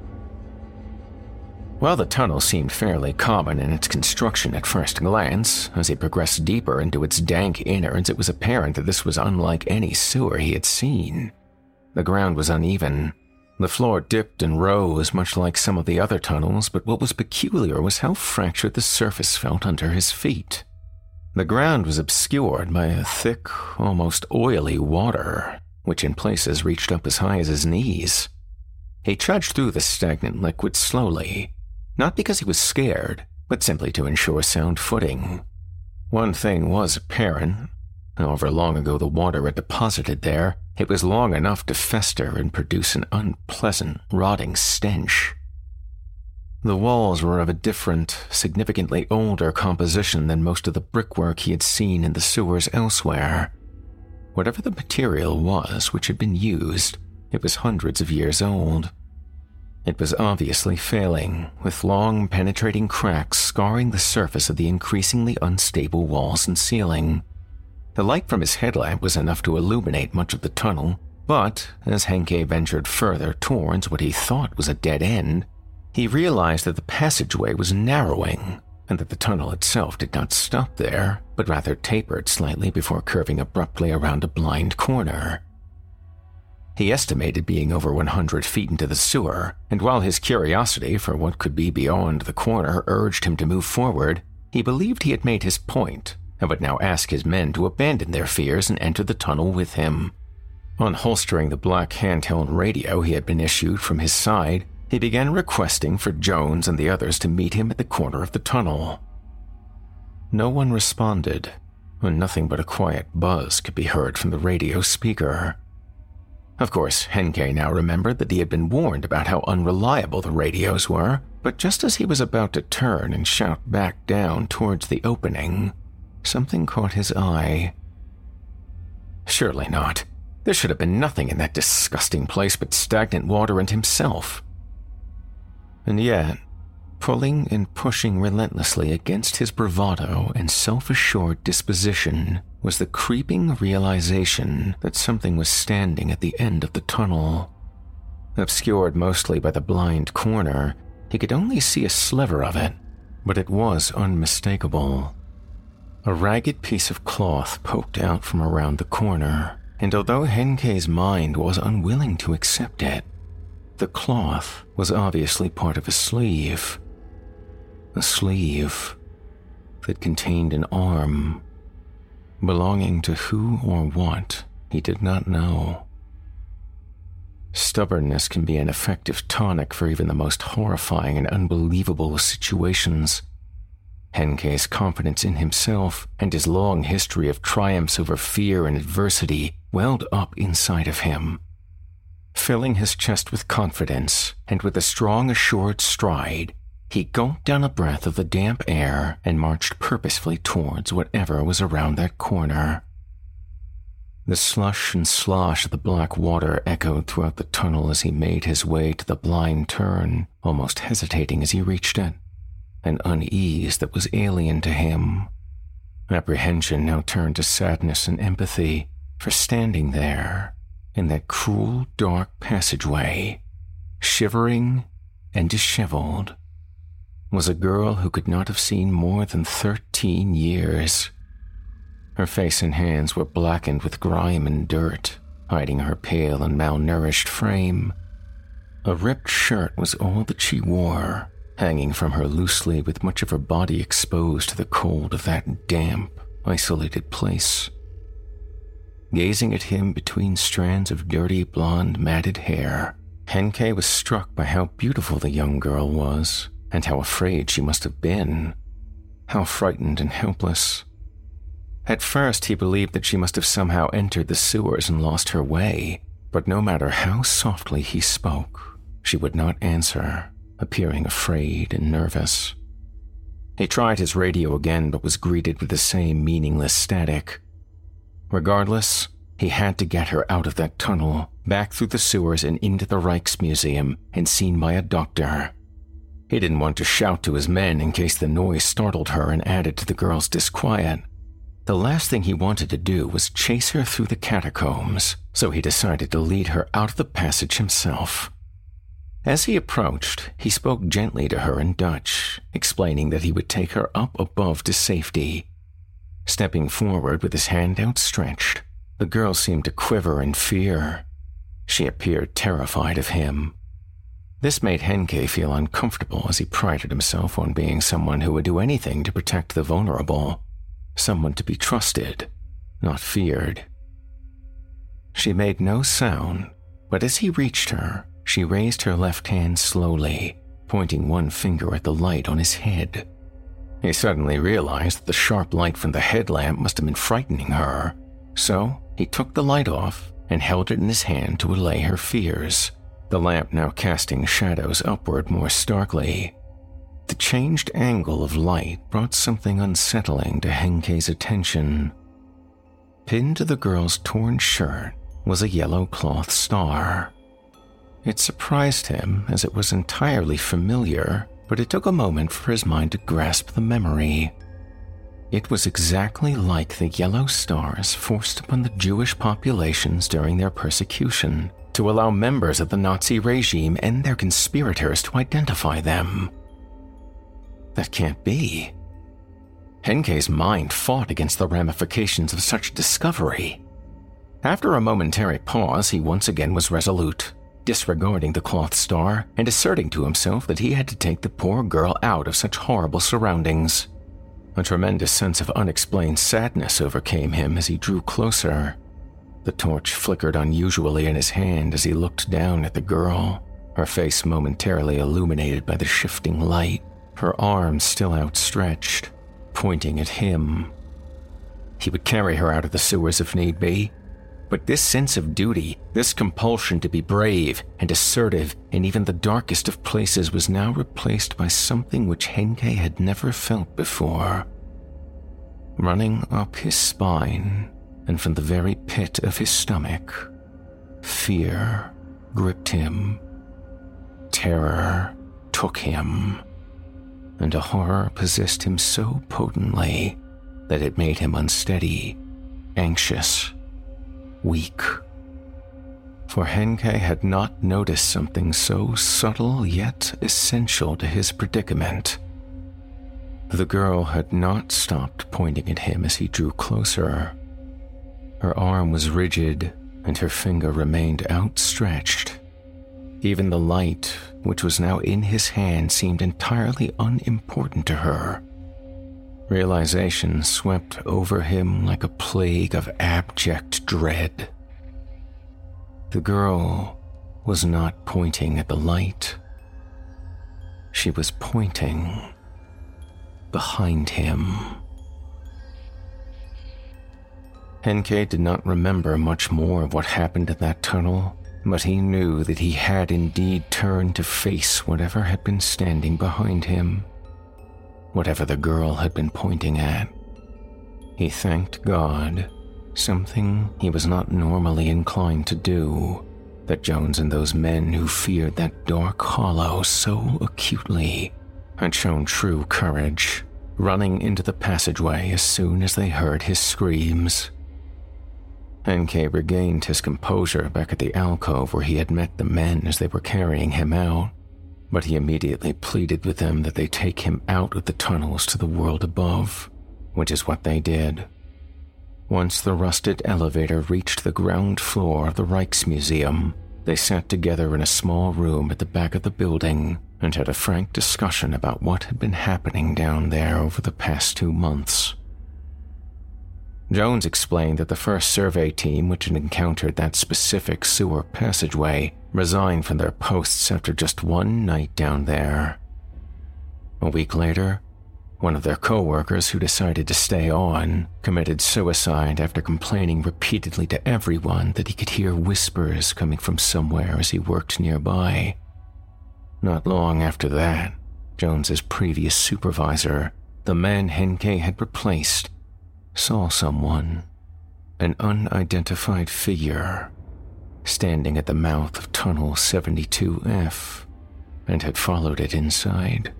While the tunnel seemed fairly common in its construction at first glance, as he progressed deeper into its dank innards, it was apparent that this was unlike any sewer he had seen. The ground was uneven. The floor dipped and rose, much like some of the other tunnels, but what was peculiar was how fractured the surface felt under his feet. The ground was obscured by a thick, almost oily water, which in places reached up as high as his knees. He trudged through the stagnant liquid slowly, not because he was scared, but simply to ensure sound footing. One thing was apparent. However long ago the water had deposited there, it was long enough to fester and produce an unpleasant, rotting stench. The walls were of a different, significantly older composition than most of the brickwork he had seen in the sewers elsewhere. Whatever the material was which had been used, it was hundreds of years old. It was obviously failing, with long, penetrating cracks scarring the surface of the increasingly unstable walls and ceiling. The light from his headlamp was enough to illuminate much of the tunnel, but as Henke ventured further towards what he thought was a dead end, he realized that the passageway was narrowing and that the tunnel itself did not stop there, but rather tapered slightly before curving abruptly around a blind corner. He estimated being over 100 feet into the sewer, and while his curiosity for what could be beyond the corner urged him to move forward, he believed he had made his point and would now ask his men to abandon their fears and enter the tunnel with him. Unholstering the black handheld radio he had been issued from his side, he began requesting for Jones and the others to meet him at the corner of the tunnel. No one responded, and nothing but a quiet buzz could be heard from the radio speaker. Of course, Henke now remembered that he had been warned about how unreliable the radios were, but just as he was about to turn and shout back down towards the opening, something caught his eye. Surely not. There should have been nothing in that disgusting place but stagnant water and himself. And yet, pulling and pushing relentlessly against his bravado and self assured disposition was the creeping realization that something was standing at the end of the tunnel. Obscured mostly by the blind corner, he could only see a sliver of it, but it was unmistakable. A ragged piece of cloth poked out from around the corner, and although Henke's mind was unwilling to accept it, the cloth was obviously part of a sleeve. A sleeve that contained an arm. Belonging to who or what, he did not know. Stubbornness can be an effective tonic for even the most horrifying and unbelievable situations. Henke's confidence in himself and his long history of triumphs over fear and adversity welled up inside of him Filling his chest with confidence, and with a strong, assured stride, he gulped down a breath of the damp air and marched purposefully towards whatever was around that corner. The slush and slosh of the black water echoed throughout the tunnel as he made his way to the blind turn, almost hesitating as he reached it, an unease that was alien to him. Apprehension now turned to sadness and empathy for standing there in that cruel, dark passageway, shivering and disheveled, was a girl who could not have seen more than thirteen years. Her face and hands were blackened with grime and dirt, hiding her pale and malnourished frame. A ripped shirt was all that she wore, hanging from her loosely with much of her body exposed to the cold of that damp, isolated place. Gazing at him between strands of dirty blonde matted hair, Henke was struck by how beautiful the young girl was and how afraid she must have been. How frightened and helpless. At first, he believed that she must have somehow entered the sewers and lost her way, but no matter how softly he spoke, she would not answer, appearing afraid and nervous. He tried his radio again, but was greeted with the same meaningless static. Regardless, he had to get her out of that tunnel, back through the sewers and into the Rijksmuseum, and seen by a doctor. He didn't want to shout to his men in case the noise startled her and added to the girl's disquiet. The last thing he wanted to do was chase her through the catacombs, so he decided to lead her out of the passage himself. As he approached, he spoke gently to her in Dutch, explaining that he would take her up above to safety. Stepping forward with his hand outstretched, the girl seemed to quiver in fear. She appeared terrified of him. This made Henke feel uncomfortable as he prided himself on being someone who would do anything to protect the vulnerable, someone to be trusted, not feared. She made no sound, but as he reached her, she raised her left hand slowly, pointing one finger at the light on his head. He suddenly realized that the sharp light from the headlamp must have been frightening her, so he took the light off and held it in his hand to allay her fears, the lamp now casting shadows upward more starkly. The changed angle of light brought something unsettling to Henke's attention. Pinned to the girl's torn shirt was a yellow cloth star. It surprised him as it was entirely familiar, but it took a moment for his mind to grasp the memory. It was exactly like the yellow stars forced upon the Jewish populations during their persecution to allow members of the Nazi regime and their conspirators to identify them. That can't be. Henke's mind fought against the ramifications of such discovery. After a momentary pause, he once again was resolute disregarding the cloth star and asserting to himself that he had to take the poor girl out of such horrible surroundings. A tremendous sense of unexplained sadness overcame him as he drew closer. The torch flickered unusually in his hand as he looked down at the girl, her face momentarily illuminated by the shifting light, her arms still outstretched, pointing at him. He would carry her out of the sewers if need be, but this sense of duty, this compulsion to be brave and assertive in even the darkest of places was now replaced by something which Henke had never felt before. Running up his spine and from the very pit of his stomach, fear gripped him. Terror took him, and a horror possessed him so potently that it made him unsteady, anxious, weak. For Henke had not noticed something so subtle yet essential to his predicament. The girl had not stopped pointing at him as he drew closer. Her arm was rigid and her finger remained outstretched. Even the light, which was now in his hand, seemed entirely unimportant to her. Realization swept over him like a plague of abject dread. The girl was not pointing at the light. She was pointing behind him. Henke did not remember much more of what happened in that tunnel, but he knew that he had indeed turned to face whatever had been standing behind him, whatever the girl had been pointing at. He thanked God, something he was not normally inclined to do, that Jones and those men who feared that dark hollow so acutely had shown true courage, running into the passageway as soon as they heard his screams. Henke regained his composure back at the alcove where he had met the men as they were carrying him out, but he immediately pleaded with them that they take him out of the tunnels to the world above, which is what they did. Once the rusted elevator reached the ground floor of the Rijksmuseum, they sat together in a small room at the back of the building and had a frank discussion about what had been happening down there over the past two months. Jones explained that the first survey team, which had encountered that specific sewer passageway, resigned from their posts after just one night down there. A week later, one of their co workers who decided to stay on committed suicide after complaining repeatedly to everyone that he could hear whispers coming from somewhere as he worked nearby. Not long after that, Jones's previous supervisor, the man Henke had replaced, saw someone, an unidentified figure, standing at the mouth of Tunnel 72F and had followed it inside.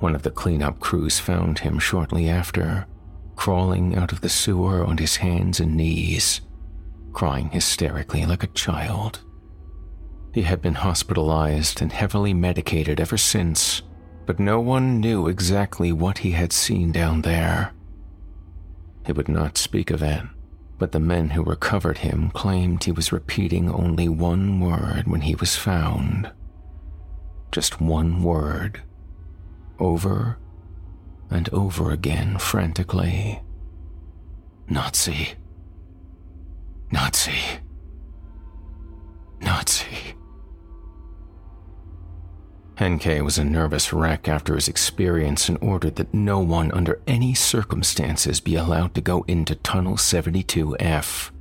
One of the cleanup crews found him shortly after, crawling out of the sewer on his hands and knees, crying hysterically like a child. He had been hospitalized and heavily medicated ever since, but no one knew exactly what he had seen down there. He would not speak of it, but the men who recovered him claimed he was repeating only one word when he was found. Just one word, over and over again frantically. Nazi. Nazi. Nazi. Henke was a nervous wreck after his experience and ordered that no one under any circumstances be allowed to go into Tunnel 72F.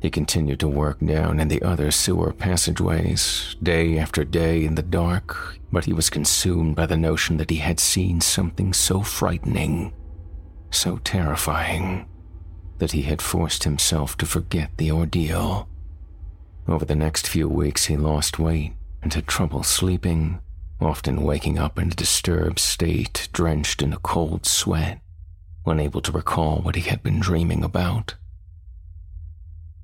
He continued to work down in the other sewer passageways, day after day in the dark, but he was consumed by the notion that he had seen something so frightening, so terrifying, that he had forced himself to forget the ordeal. Over the next few weeks, he lost weight and had trouble sleeping often waking up in a disturbed state, drenched in a cold sweat, unable to recall what he had been dreaming about.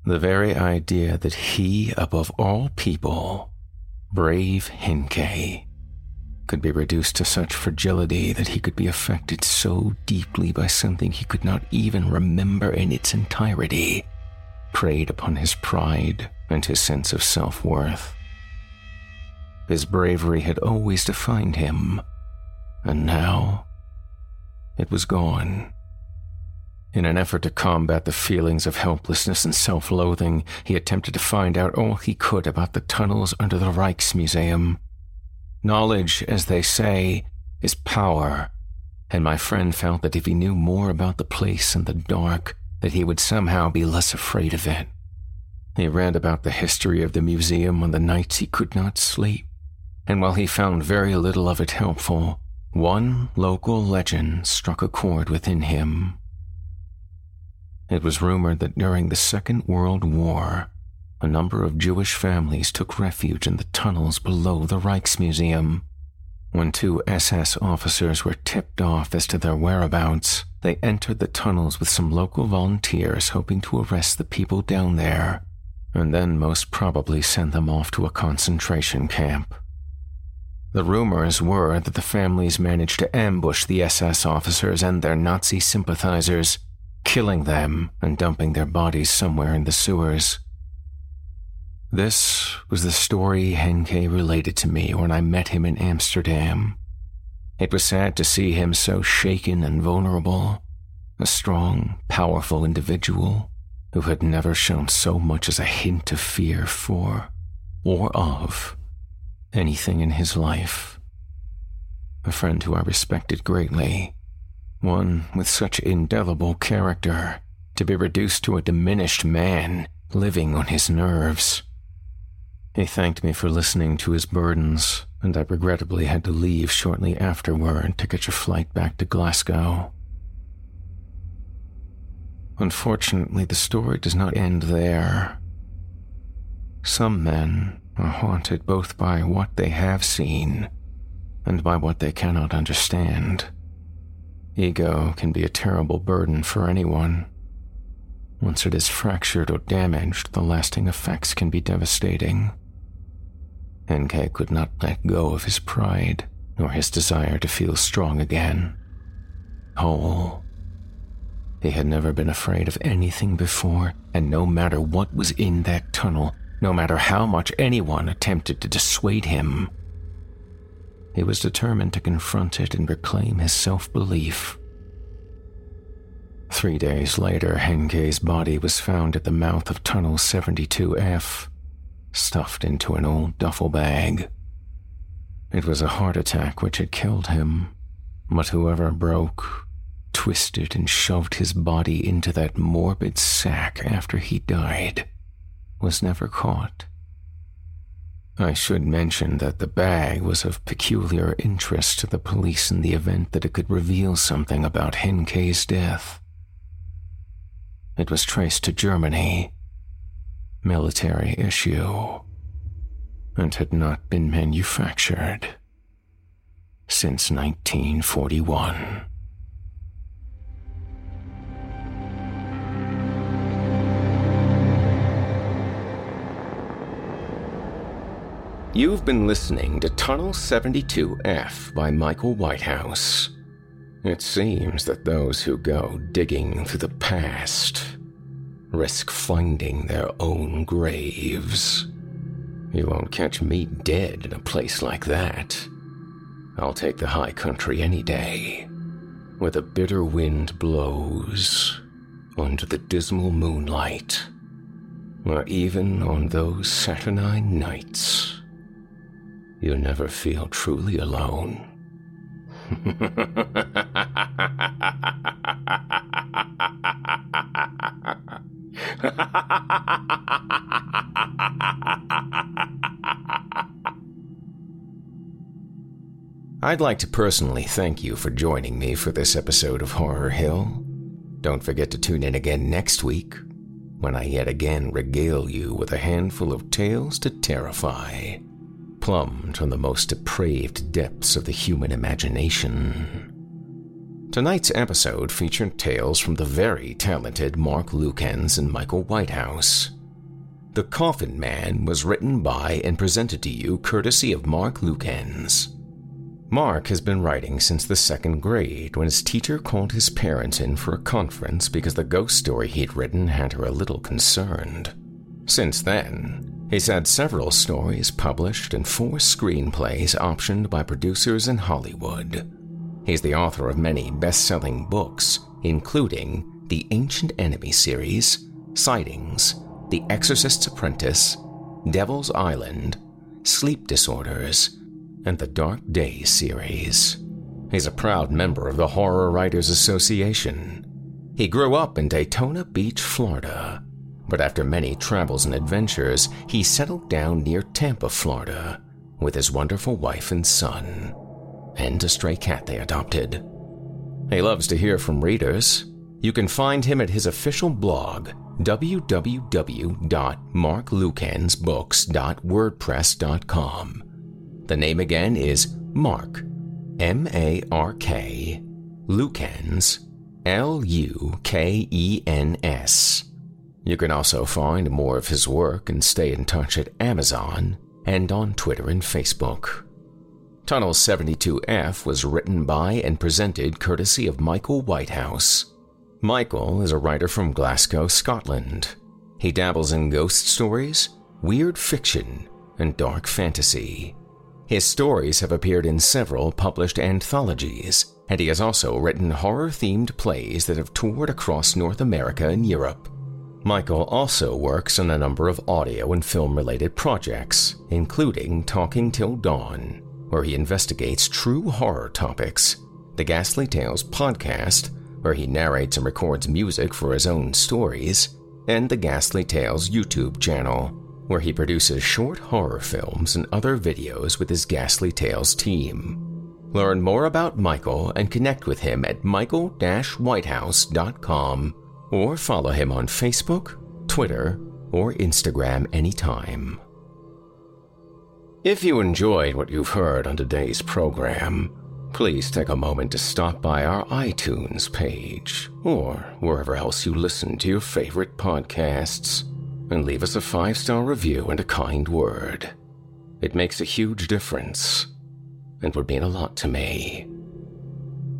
The very idea that he, above all people, brave Henke, could be reduced to such fragility that he could be affected so deeply by something he could not even remember in its entirety, preyed upon his pride and his sense of self worth. His bravery had always defined him, and now it was gone. In an effort to combat the feelings of helplessness and self loathing, he attempted to find out all he could about the tunnels under the Rijksmuseum. Knowledge, as they say, is power, and my friend felt that if he knew more about the place and the dark, that he would somehow be less afraid of it. He read about the history of the museum on the nights he could not sleep and while he found very little of it helpful, one local legend struck a chord within him. It was rumored that during the Second World War, a number of Jewish families took refuge in the tunnels below the Rijksmuseum. When two SS officers were tipped off as to their whereabouts, they entered the tunnels with some local volunteers hoping to arrest the people down there, and then most probably send them off to a concentration camp. The rumors were that the families managed to ambush the SS officers and their Nazi sympathizers, killing them and dumping their bodies somewhere in the sewers. This was the story Henke related to me when I met him in Amsterdam. It was sad to see him so shaken and vulnerable, a strong, powerful individual who had never shown so much as a hint of fear for or of anything in his life. A friend who I respected greatly, one with such indelible character, to be reduced to a diminished man living on his nerves He thanked me for listening to his burdens, and I regrettably had to leave shortly afterward to catch a flight back to Glasgow. Unfortunately, the story does not end there. Some men are haunted both by what they have seen and by what they cannot understand. Ego can be a terrible burden for anyone. Once it is fractured or damaged, the lasting effects can be devastating. Henke could not let go of his pride nor his desire to feel strong again. Whole. He had never been afraid of anything before, and no matter what was in that tunnel, no matter how much anyone attempted to dissuade him, he was determined to confront it and reclaim his self belief. Three days later, Henke's body was found at the mouth of Tunnel 72F stuffed into an old duffel bag. It was a heart attack which had killed him, but whoever broke, twisted, and shoved his body into that morbid sack after he died was never caught. I should mention that the bag was of peculiar interest to the police in the event that it could reveal something about Henke's death. It was traced to Germany military issue and had not been manufactured since 1941. You've been listening to Tunnel 72F by Michael Whitehouse. It seems that those who go digging through the past risk finding their own graves. You won't catch me dead in a place like that. I'll take the high country any day, where the bitter wind blows under the dismal moonlight, or even on those saturnine nights, you never feel truly alone. I'd like to personally thank you for joining me for this episode of Horror Hill. Don't forget to tune in again next week when I yet again regale you with a handful of tales to terrify, plumbed from the most depraved depths of the human imagination. Tonight's episode featured tales from the very talented Mark Lukens and Michael Whitehouse. The Coffin Man was written by and presented to you courtesy of Mark Lukens. Mark has been writing since the second grade when his teacher called his parents in for a conference because the ghost story he'd written had her a little concerned. Since then, he's had several stories published and four screenplays optioned by producers in Hollywood. He's the author of many best selling books, including the Ancient Enemy series, Sightings, The Exorcist's Apprentice, Devil's Island, Sleep Disorders, and the Dark Day series. He's a proud member of the Horror Writers Association. He grew up in Daytona Beach, Florida, but after many travels and adventures, he settled down near Tampa, Florida, with his wonderful wife and son and a stray cat they adopted. He loves to hear from readers. You can find him at his official blog, www.marklukensbooks.wordpress.com. The name again is Mark, M A R K, Lukens, L U K E N S. You can also find more of his work and stay in touch at Amazon and on Twitter and Facebook. Tunnel 72F was written by and presented courtesy of Michael Whitehouse. Michael is a writer from Glasgow, Scotland. He dabbles in ghost stories, weird fiction, and dark fantasy. His stories have appeared in several published anthologies, and he has also written horror themed plays that have toured across North America and Europe. Michael also works on a number of audio and film related projects, including Talking Till Dawn, where he investigates true horror topics, the Ghastly Tales podcast, where he narrates and records music for his own stories, and the Ghastly Tales YouTube channel, where he produces short horror films and other videos with his Ghastly Tales team. Learn more about Michael and connect with him at michael-whitehouse.com or follow him on Facebook, Twitter, or Instagram anytime. If you enjoyed what you've heard on today's program, please take a moment to stop by our iTunes page or wherever else you listen to your favorite podcasts and leave us a five star review and a kind word. It makes a huge difference and would mean a lot to me.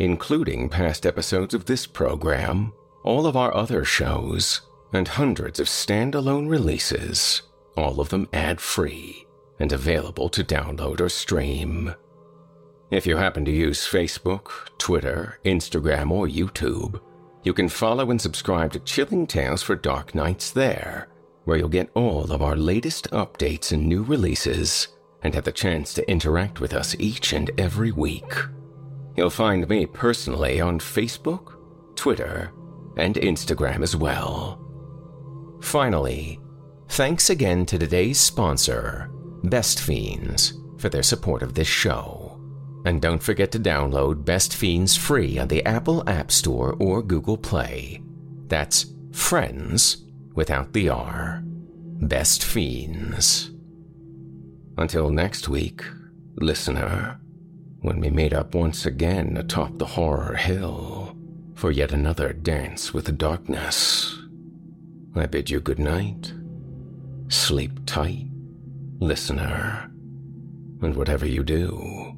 including past episodes of this program, all of our other shows, and hundreds of standalone releases, all of them ad free and available to download or stream. If you happen to use Facebook, Twitter, Instagram, or YouTube, you can follow and subscribe to Chilling Tales for Dark Nights there where you'll get all of our latest updates and new releases and have the chance to interact with us each and every week. You'll find me personally on Facebook, Twitter, and Instagram as well. Finally, thanks again to today's sponsor, Best Fiends, for their support of this show. And don't forget to download Best Fiends free on the Apple App Store or Google Play. That's Friends without the R. Best Fiends. Until next week, listener, when we meet up once again atop the horror hill for yet another dance with the darkness, I bid you good night. Sleep tight, listener. And whatever you do,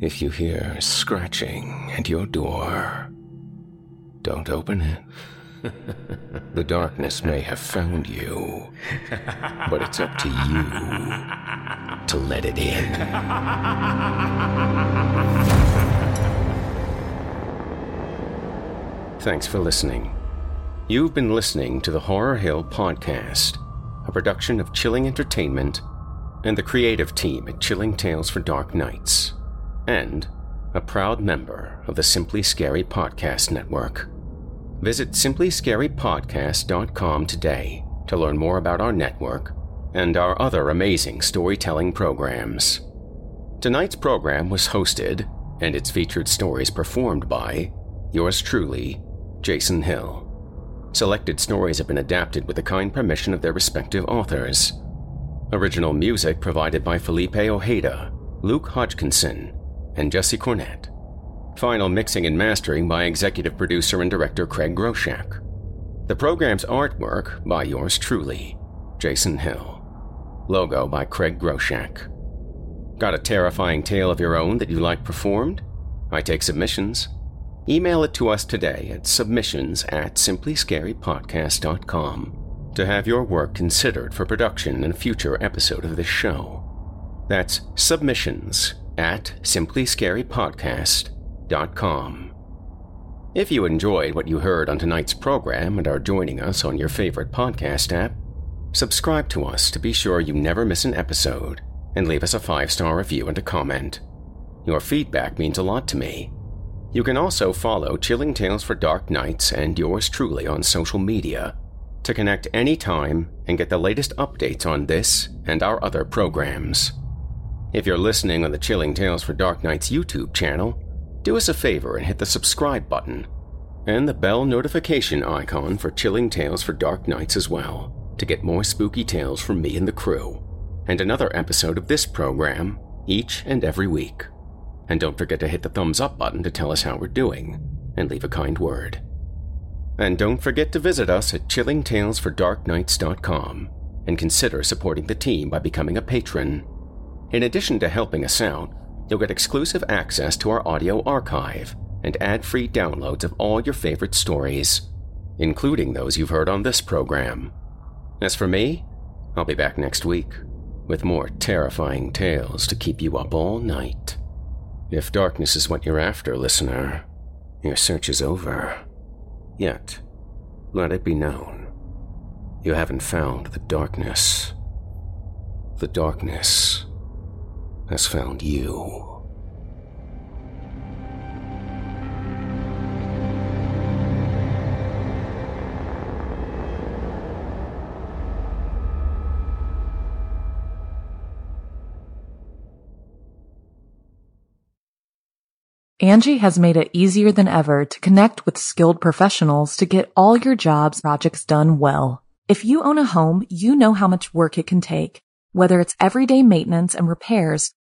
if you hear scratching at your door, don't open it the darkness may have found you, but it's up to you to let it in. Thanks for listening. You've been listening to the Horror Hill Podcast, a production of Chilling Entertainment and the creative team at Chilling Tales for Dark Nights, and a proud member of the Simply Scary Podcast Network. Visit simplyscarypodcast.com today to learn more about our network and our other amazing storytelling programs. Tonight's program was hosted and its featured stories performed by yours truly, Jason Hill. Selected stories have been adapted with the kind permission of their respective authors. Original music provided by Felipe Ojeda, Luke Hodgkinson, and Jesse Cornett. Final mixing and mastering by executive producer and director Craig Groshek. The program's artwork by yours truly, Jason Hill. Logo by Craig Groshek. Got a terrifying tale of your own that you like performed? I take submissions. Email it to us today at submissions at simplyscarypodcast.com to have your work considered for production in a future episode of this show. That's submissions at simplyscarypodcast.com if you enjoyed what you heard on tonight's program and are joining us on your favorite podcast app, subscribe to us to be sure you never miss an episode and leave us a five star review and a comment. Your feedback means a lot to me. You can also follow Chilling Tales for Dark Nights and yours truly on social media to connect anytime and get the latest updates on this and our other programs. If you're listening on the Chilling Tales for Dark Nights YouTube channel, do us a favor and hit the subscribe button and the bell notification icon for Chilling Tales for Dark Nights as well to get more spooky tales from me and the crew, and another episode of this program each and every week. And don't forget to hit the thumbs up button to tell us how we're doing and leave a kind word. And don't forget to visit us at chillingtalesfordarknights.com and consider supporting the team by becoming a patron. In addition to helping us out, you'll get exclusive access to our audio archive and ad free downloads of all your favorite stories, including those you've heard on this program. As for me, I'll be back next week. with more terrifying tales to keep you up all night. If darkness is what you're after, listener, your search is over. Yet, let it be known, you haven't found the darkness. The darkness has found you. Angi has made it easier than ever to connect with skilled professionals to get all your jobs projects done well. If you own a home, you know how much work it can take, whether it's everyday maintenance and repairs